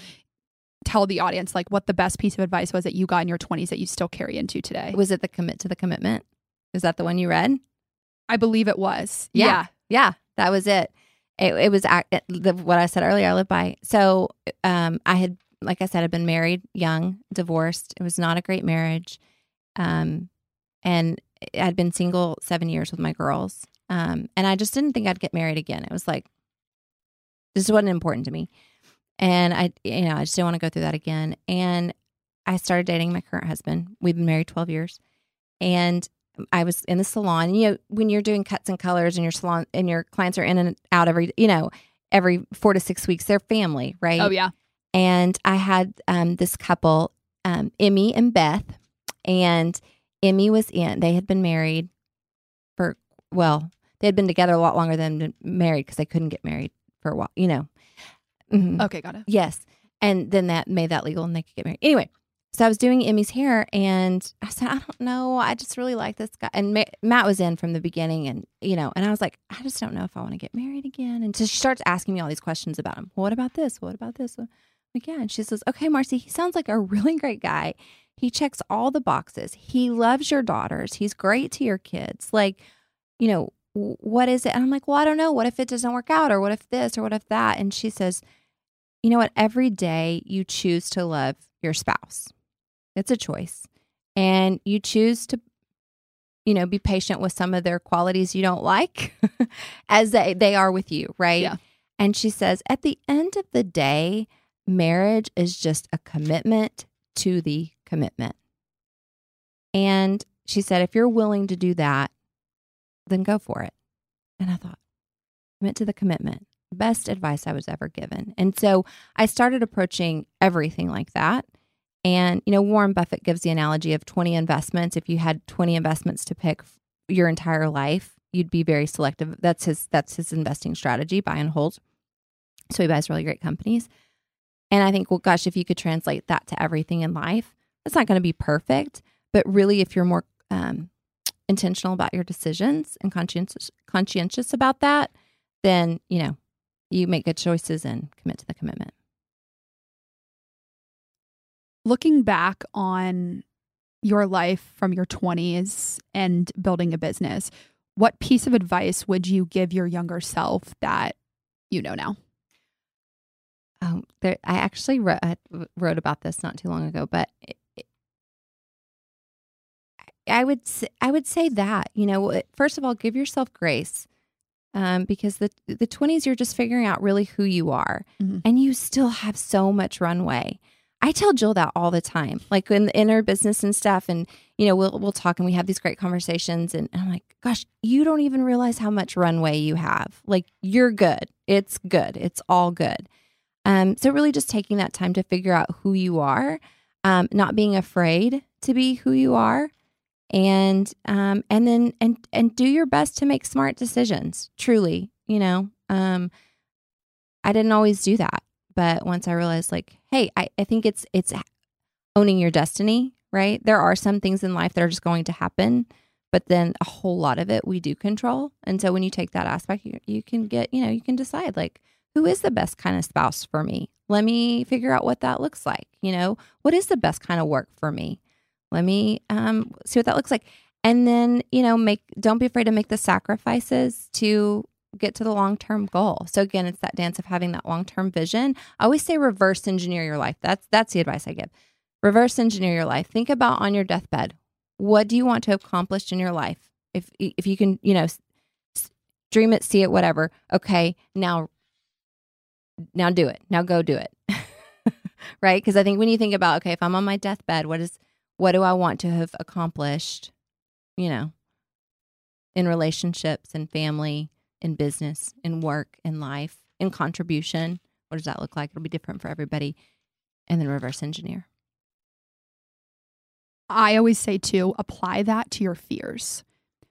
tell the audience like what the best piece of advice was that you got in your 20s that you still carry into today. Was it the commit to the commitment? Is that the one you read? I believe it was. Yeah. yeah. Yeah, that was it. It, it was the, what I said earlier. I live by. So, um, I had, like I said, I'd been married young, divorced. It was not a great marriage, um, and I'd been single seven years with my girls. Um, and I just didn't think I'd get married again. It was like this wasn't important to me, and I, you know, I just didn't want to go through that again. And I started dating my current husband. We've been married twelve years, and I was in the salon. You know, when you're doing cuts and colors and your salon and your clients are in and out every, you know, every four to six weeks, they're family, right? Oh, yeah. And I had um, this couple, um, Emmy and Beth, and Emmy was in. They had been married for well, they had been together a lot longer than married because they couldn't get married for a while, you know. Mhm. Okay, got it. Yes. And then that made that legal and they could get married. Anyway, so I was doing Emmy's hair and I said, I don't know. I just really like this guy. And Ma- Matt was in from the beginning and, you know, and I was like, I just don't know if I want to get married again. And so she starts asking me all these questions about him. What about this? What about this? I'm Like, yeah. And she says, okay, Marsi, he sounds like a really great guy. He checks all the boxes. He loves your daughters. He's great to your kids. Like, you know, what is it? And I'm like, well, I don't know. What if it doesn't work out? Or what if this? Or what if that? And she says, you know what? Every day you choose to love your spouse. It's a choice. And you choose to you know, be patient with some of their qualities you don't like as they, they are with you, right? Yeah. And she says, at the end of the day, marriage is just a commitment to the commitment. And she said, if you're willing to do that, then go for it. And I thought, commit to the commitment. Best advice I was ever given. And so I started approaching everything like that. And, you know, Warren Buffett gives the analogy of 20 investments. If you had 20 investments to pick your entire life, you'd be very selective. That's his that's his investing strategy, buy and hold. So he buys really great companies. And I think, well, gosh, if you could translate that to everything in life, it's not going to be perfect. But really, if you're more um, intentional about your decisions and conscientious conscientious about that, then you know you make good choices and commit to the commitment. Looking back on your life from your 20s and building a business, what piece of advice would you give your younger self that you know now? Um, there, I actually wrote, I wrote about this not too long ago, but it, it, I would I would say that you know first of all give yourself grace um, because the the twenties you're just figuring out really who you are, Mhm. and you still have so much runway. I tell Jill that all the time, like in in her business and stuff, and you know we'll we'll talk and we have these great conversations, and I'm like, gosh, you don't even realize how much runway you have. Like you're good, it's good, it's all good. Um, so really just taking that time to figure out who you are, um, not being afraid to be who you are, and um, and then and and do your best to make smart decisions. Truly, you know, um, I didn't always do that, but once I realized, like, hey, I, I think it's it's owning your destiny. Right? There are some things in life that are just going to happen, but then a whole lot of it we do control. And so when you take that aspect, you, you can get, you know, you can decide like who is the best kind of spouse for me? Let me figure out what that looks like. You know, what is the best kind of work for me? Let me um, see what that looks like. And then, you know, make don't be afraid to make the sacrifices to get to the long term goal. So again, it's that dance of having that long term vision. I always say reverse engineer your life. That's that's the advice I give. Reverse engineer your life. Think about on your deathbed. What do you want to accomplish in your life? If if you can, you know, dream it, see it, whatever. Okay, now now do it. Now go do it. right? Because I think when you think about, okay, if I'm on my deathbed, what is what do I want to have accomplished, you know, in relationships and family, in business, in work, in life, in contribution? What does that look like? It'll be different for everybody. And then reverse engineer. I always say too, apply that to your fears.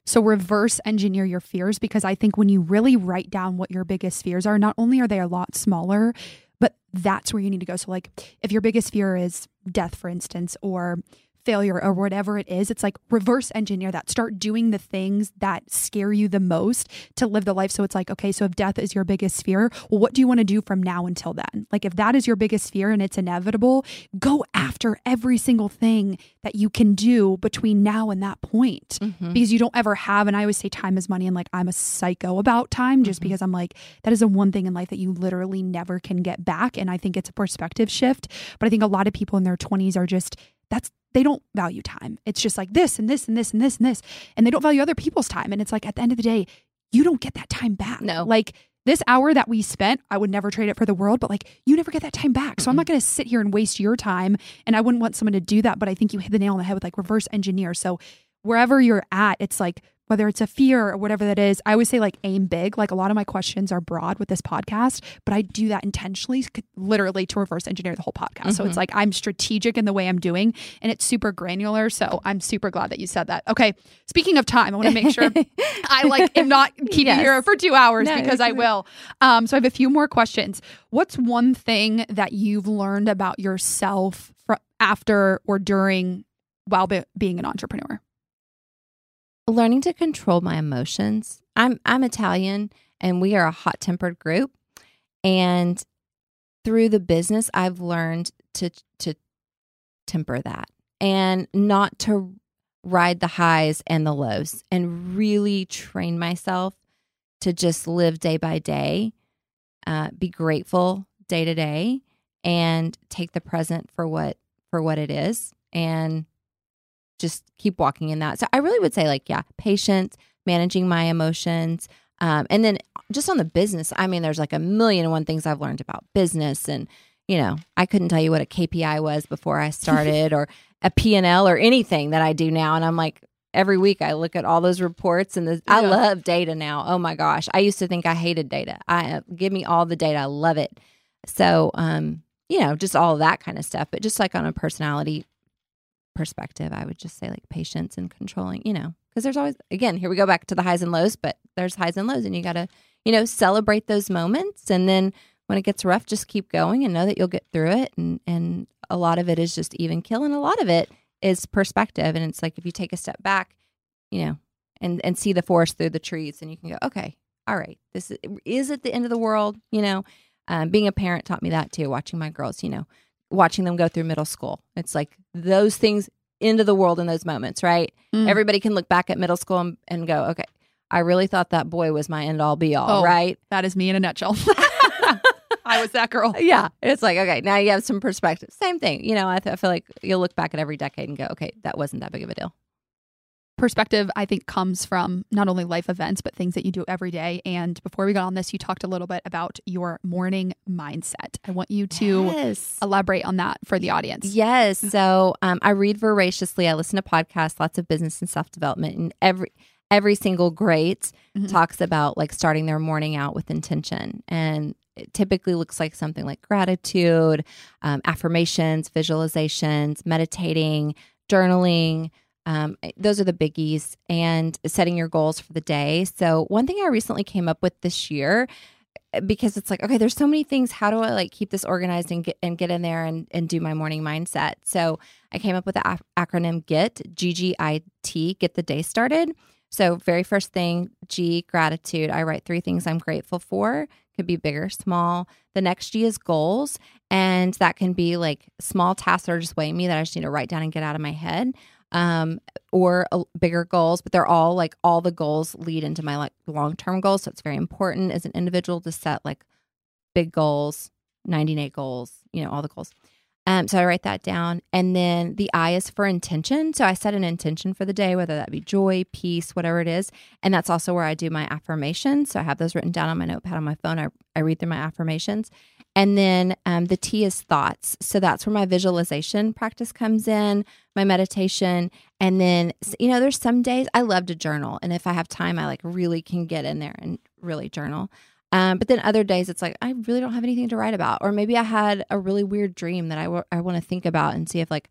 So reverse engineer your fears because I think when you really write down what your biggest fears are, not only are they a lot smaller, but that's where you need to go. So like if your biggest fear is death, for instance, or failure or whatever it is, it's like reverse engineer that. Start doing the things that scare you the most to live the life. So it's like, okay, so if death is your biggest fear, well, what do you want to do from now until then? Like if that is your biggest fear and it's inevitable, go after every single thing that you can do between now and that point Mm-hmm. because you don't ever have and i always say time is money and like i'm a psycho about time just Mhm. because i'm like that is the one thing in life that you literally never can get back and i think it's a perspective shift but i think a lot of people in their 20s are just that's they don't value time it's just like this and this and this and this and this and they don't value other people's time and it's like at the end of the day you don't get that time back No. like this hour that we spent, I would never trade it for the world, but like you never get that time back. So I'm not going to sit here and waste your time. And I wouldn't want someone to do that. But I think you hit the nail on the head with like reverse engineer. So wherever you're at, it's like whether it's a fear or whatever that is, I always say like aim big. Like a lot of my questions are broad with this podcast, but I do that intentionally, literally to reverse engineer the whole podcast. So it's Mhm. like I'm strategic in the way I'm doing and it's super granular. So I'm super glad that you said that. Okay. Speaking of time, I want to make sure I like am not keeping Yes. you here for two hours No, because I will. Um, so I have a few more questions. What's one thing that you've learned about yourself fr- after or during while be- being an entrepreneur? Learning to control my emotions. I'm I'm Italian and we are a hot-tempered group and through the business I've learned to to temper that and not to ride the highs and the lows and really train myself to just live day by day, uh, be grateful day to day and take the present for what for what it is and just keep walking in that. So I really would say like yeah, patience, managing my emotions, um, and then just on the business. I mean, there's like a million and one things I've learned about business, and you know, I couldn't tell you what a KPI was before I started, or a P&L or anything that I do now, and I'm like. Every week I look at all those reports and the, I love data now. Oh my gosh. I used to think I hated data. I uh, give me all the data. I love it. So, um, you know, just all that kind of stuff. But just like on a personality perspective, I would just say like patience and controlling, you know, because there's always, again, here we go back to the highs and lows, but there's highs and lows and you got to, you know, celebrate those moments. And then when it gets rough, just keep going and know that you'll get through it. And, and a lot of it is just even kill. And a lot of it is perspective. And it's like if you take a step back, you know, and, and see the forest through the trees and you can go, okay, all right, this is, is it the end of the world? You know, um, being a parent taught me that too, watching my girls, you know, watching them go through middle school. It's like those things into the world in those moments, right? Mm. Everybody can look back at middle school and, and go, okay, I really thought that boy was my end all be all, Oh. right? That is me in a nutshell. I was that girl. Yeah. It's like, okay, now you have some perspective. Same thing. You know, I, th- I feel like you'll look back at every decade and go, okay, that wasn't that big of a deal. Perspective I think comes from not only life events but things that you do every day. And before we got on this, you talked a little bit about your morning mindset. I want you to yes. elaborate on that for the audience. Yes. So um, I read voraciously. I listen to podcasts, lots of business and self development, and every every single great Mhm. talks about like starting their morning out with intention, and it typically looks like something like gratitude, um, affirmations, visualizations, meditating, journaling. Um, those are the biggies, and setting your goals for the day. So one thing I recently came up with this year because it's like okay there's so many things. How do i like keep this organized and get and get in there and, and do my morning mindset? So i came up with the ac- acronym git g-g-i-t get the day started. So very first thing g gratitude. I write three things i'm grateful for. Could be big or small. The next g is goals and that can be like small tasks that are just weighing me that i just need to write down and get out of my head um, or uh, bigger goals, but they're all like all the goals lead into my like long term goals. So it's very important as an individual to set like big goals, 98 goals, you know, all the goals. Um, so I write that down. And then the I is for intention. So I set an intention for the day, whether that be joy, peace, whatever it is. And that's also where I do my affirmations. So I have those written down on my notepad on my phone. I, I read through my affirmations. And then um, the T is thoughts. So that's where my visualization practice comes in, my meditation. And then, you know, there's some days I love to journal. And if I have time, I like really can get in there and really journal. Um, but then other days it's like, I really don't have anything to write about. Or maybe I had a really weird dream that I I want to think about and see if like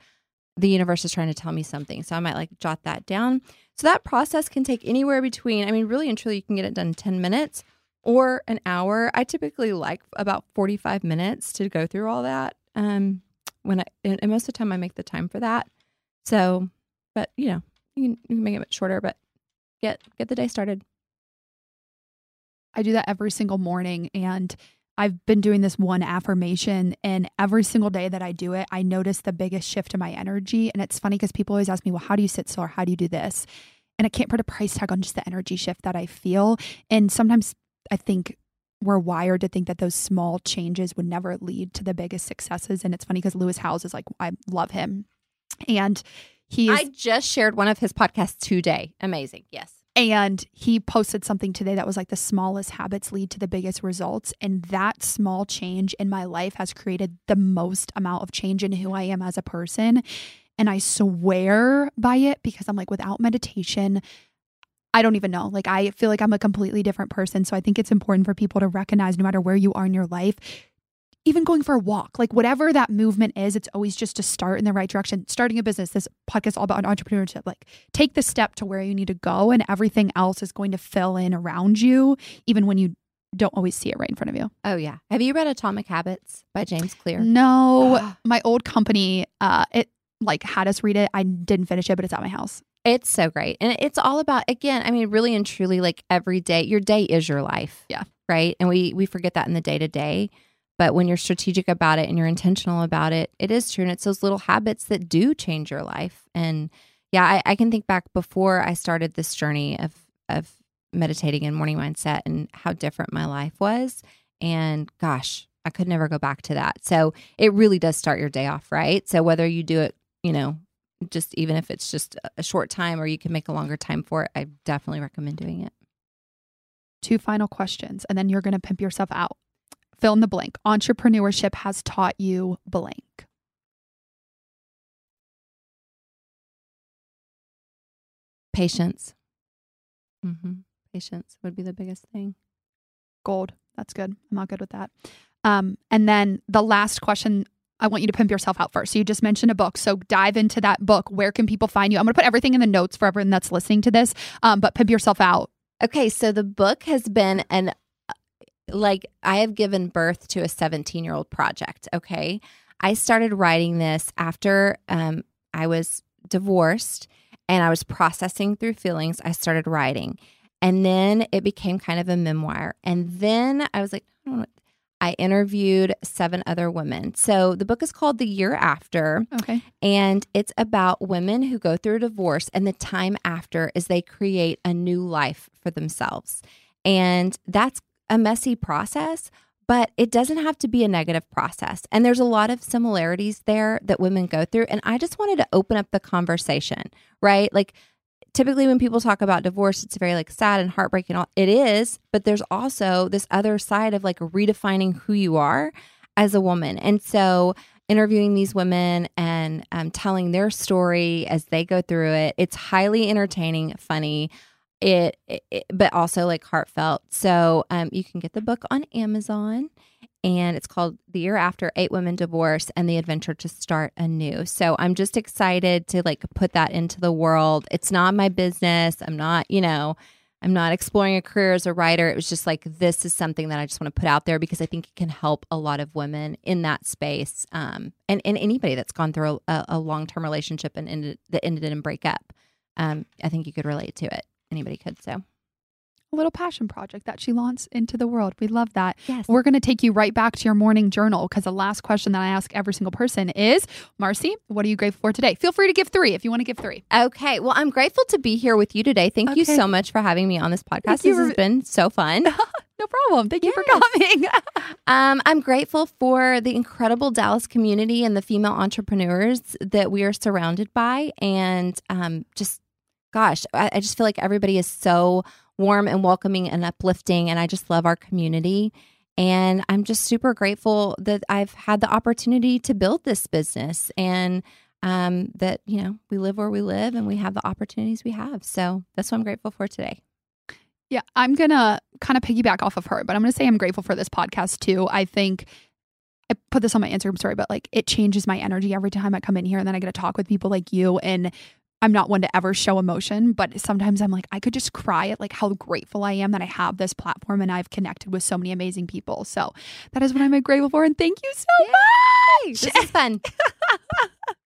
the universe is trying to tell me something. So I might like jot that down. So that process can take anywhere between, I mean, really and truly, you can get it done in 10 minutes or an hour. I typically like about 45 minutes to go through all that. Um, when I, and most of the time I make the time for that. So, but you know, you can, you can make it bit shorter, but get, get the day started. I do that every single morning and I've been doing this one affirmation and every single day that I do it, I notice the biggest shift in my energy. And it's funny because people always ask me, well, how do you sit still or how do you do this? And I can't put a price tag on just the energy shift that I feel. And sometimes I think we're wired to think that those small changes would never lead to the biggest successes. And it's funny because Lewis Howes is like, I love him. And he I just shared one of his podcasts today. Amazing. Yes. and he posted something today that was like the smallest habits lead to the biggest results. And that small change in my life has created the most amount of change in who I am as a person. And I swear by it because I'm like, without meditation, I don't even know. Like, I feel like I'm a completely different person. So I think it's important for people to recognize no matter where you are in your life, even going for a walk, like whatever that movement is, it's always just to start in the right direction. Starting a business, this podcast is all about entrepreneurship. Like take the step to where you need to go, and everything else is going to fill in around you, even when you don't always see it right in front of you. Oh, yeah. Have you read Atomic Habits by James Clear? No, my old company, uh, it like had us read it. I didn't finish it, but it's at my house. It's so great. And it's all about again, I mean, really and truly like every day, your day is your life. Yeah. Right? And we we forget that in the day-to-day, but when you're strategic about it and you're intentional about it, it is true and it's those little habits that do change your life. And yeah, I, I can think back before I started this journey of of meditating and morning mindset and how different my life was. And gosh, I could never go back to that. So it really does start your day off right. So whether you do it, you know, just even if it's just a short time or you can make a longer time for it, I definitely recommend doing it. Two final questions, and then you're going to pimp yourself out. Fill in the blank. Entrepreneurship has taught you blank. Patience. Mm-hmm. Patience would be the biggest thing. Gold. That's good. I'm not good with that. Um, and then the last question I want you to pimp yourself out first. So you just mentioned a book. So dive into that book. Where can people find you? I'm going to put everything in the notes for everyone that's listening to this. Um, but pimp yourself out. Okay, so the book has been an like I have given birth to a 17 year old project. Okay, I started writing this after um, I was divorced and I was processing through feelings. I started writing, and then it became kind of a memoir. And then I was like, I don't know. I interviewed seven other women. So the book is called The Year After. Okay. And it's about women who go through a divorce and the time after as they create a new life for themselves. And that's a messy process, but it doesn't have to be a negative process. And there's a lot of similarities there that women go through. And I just wanted to open up the conversation, right? Like, typically when people talk about divorce it's very like sad and heartbreaking All. It is but there's also this other side of like redefining who you are as a woman. And so interviewing these women and um, telling their story as they go through it it's highly entertaining funny. It, it but also like heartfelt. So um, you can get the book on amazon and it's called The Year After Eight Women Divorce and the Adventure to Start Anew. So I'm just excited to like put that into the world. It's not my business. I'm not, you know, I'm not exploring a career as a writer. It was just like this is something that I just want to put out there because I think it can help a lot of women in that space, um, and and anybody that's gone through a, a long term relationship and ended that ended in breakup. Um, I think you could relate to it. Anybody could. So a little passion project that she launched into the world. We love that. Yes. We're going to take you right back to your morning journal because the last question that I ask every single person is Marsi, what are you grateful for today? Feel free to give three if you want to give three. Okay. Well, I'm grateful to be here with you today. Thank you so much for having me on this podcast. This has been so fun. No problem. Thank you for coming. Um, I'm grateful for the incredible Dallas community and the female entrepreneurs that we are surrounded by. And um, just, gosh, I, I just feel like everybody is so warm and welcoming and uplifting. And I just love our community. And I'm just super grateful that I've had the opportunity to build this business and um, that, you know, we live where we live and we have the opportunities we have. So that's what I'm grateful for today. Yeah, I'm going to kind of piggyback off of her, but I'm going to say I'm grateful for this podcast too. I think I put this on my Instagram story, but like it changes my energy every time I come in here and then I get to talk with people like you. And I'm not one to ever show emotion, but sometimes I'm like, I could just cry at like how grateful I am that I have this platform and I've connected with so many amazing people. So that is what I'm grateful for. And thank you so Yay! much. This is fun.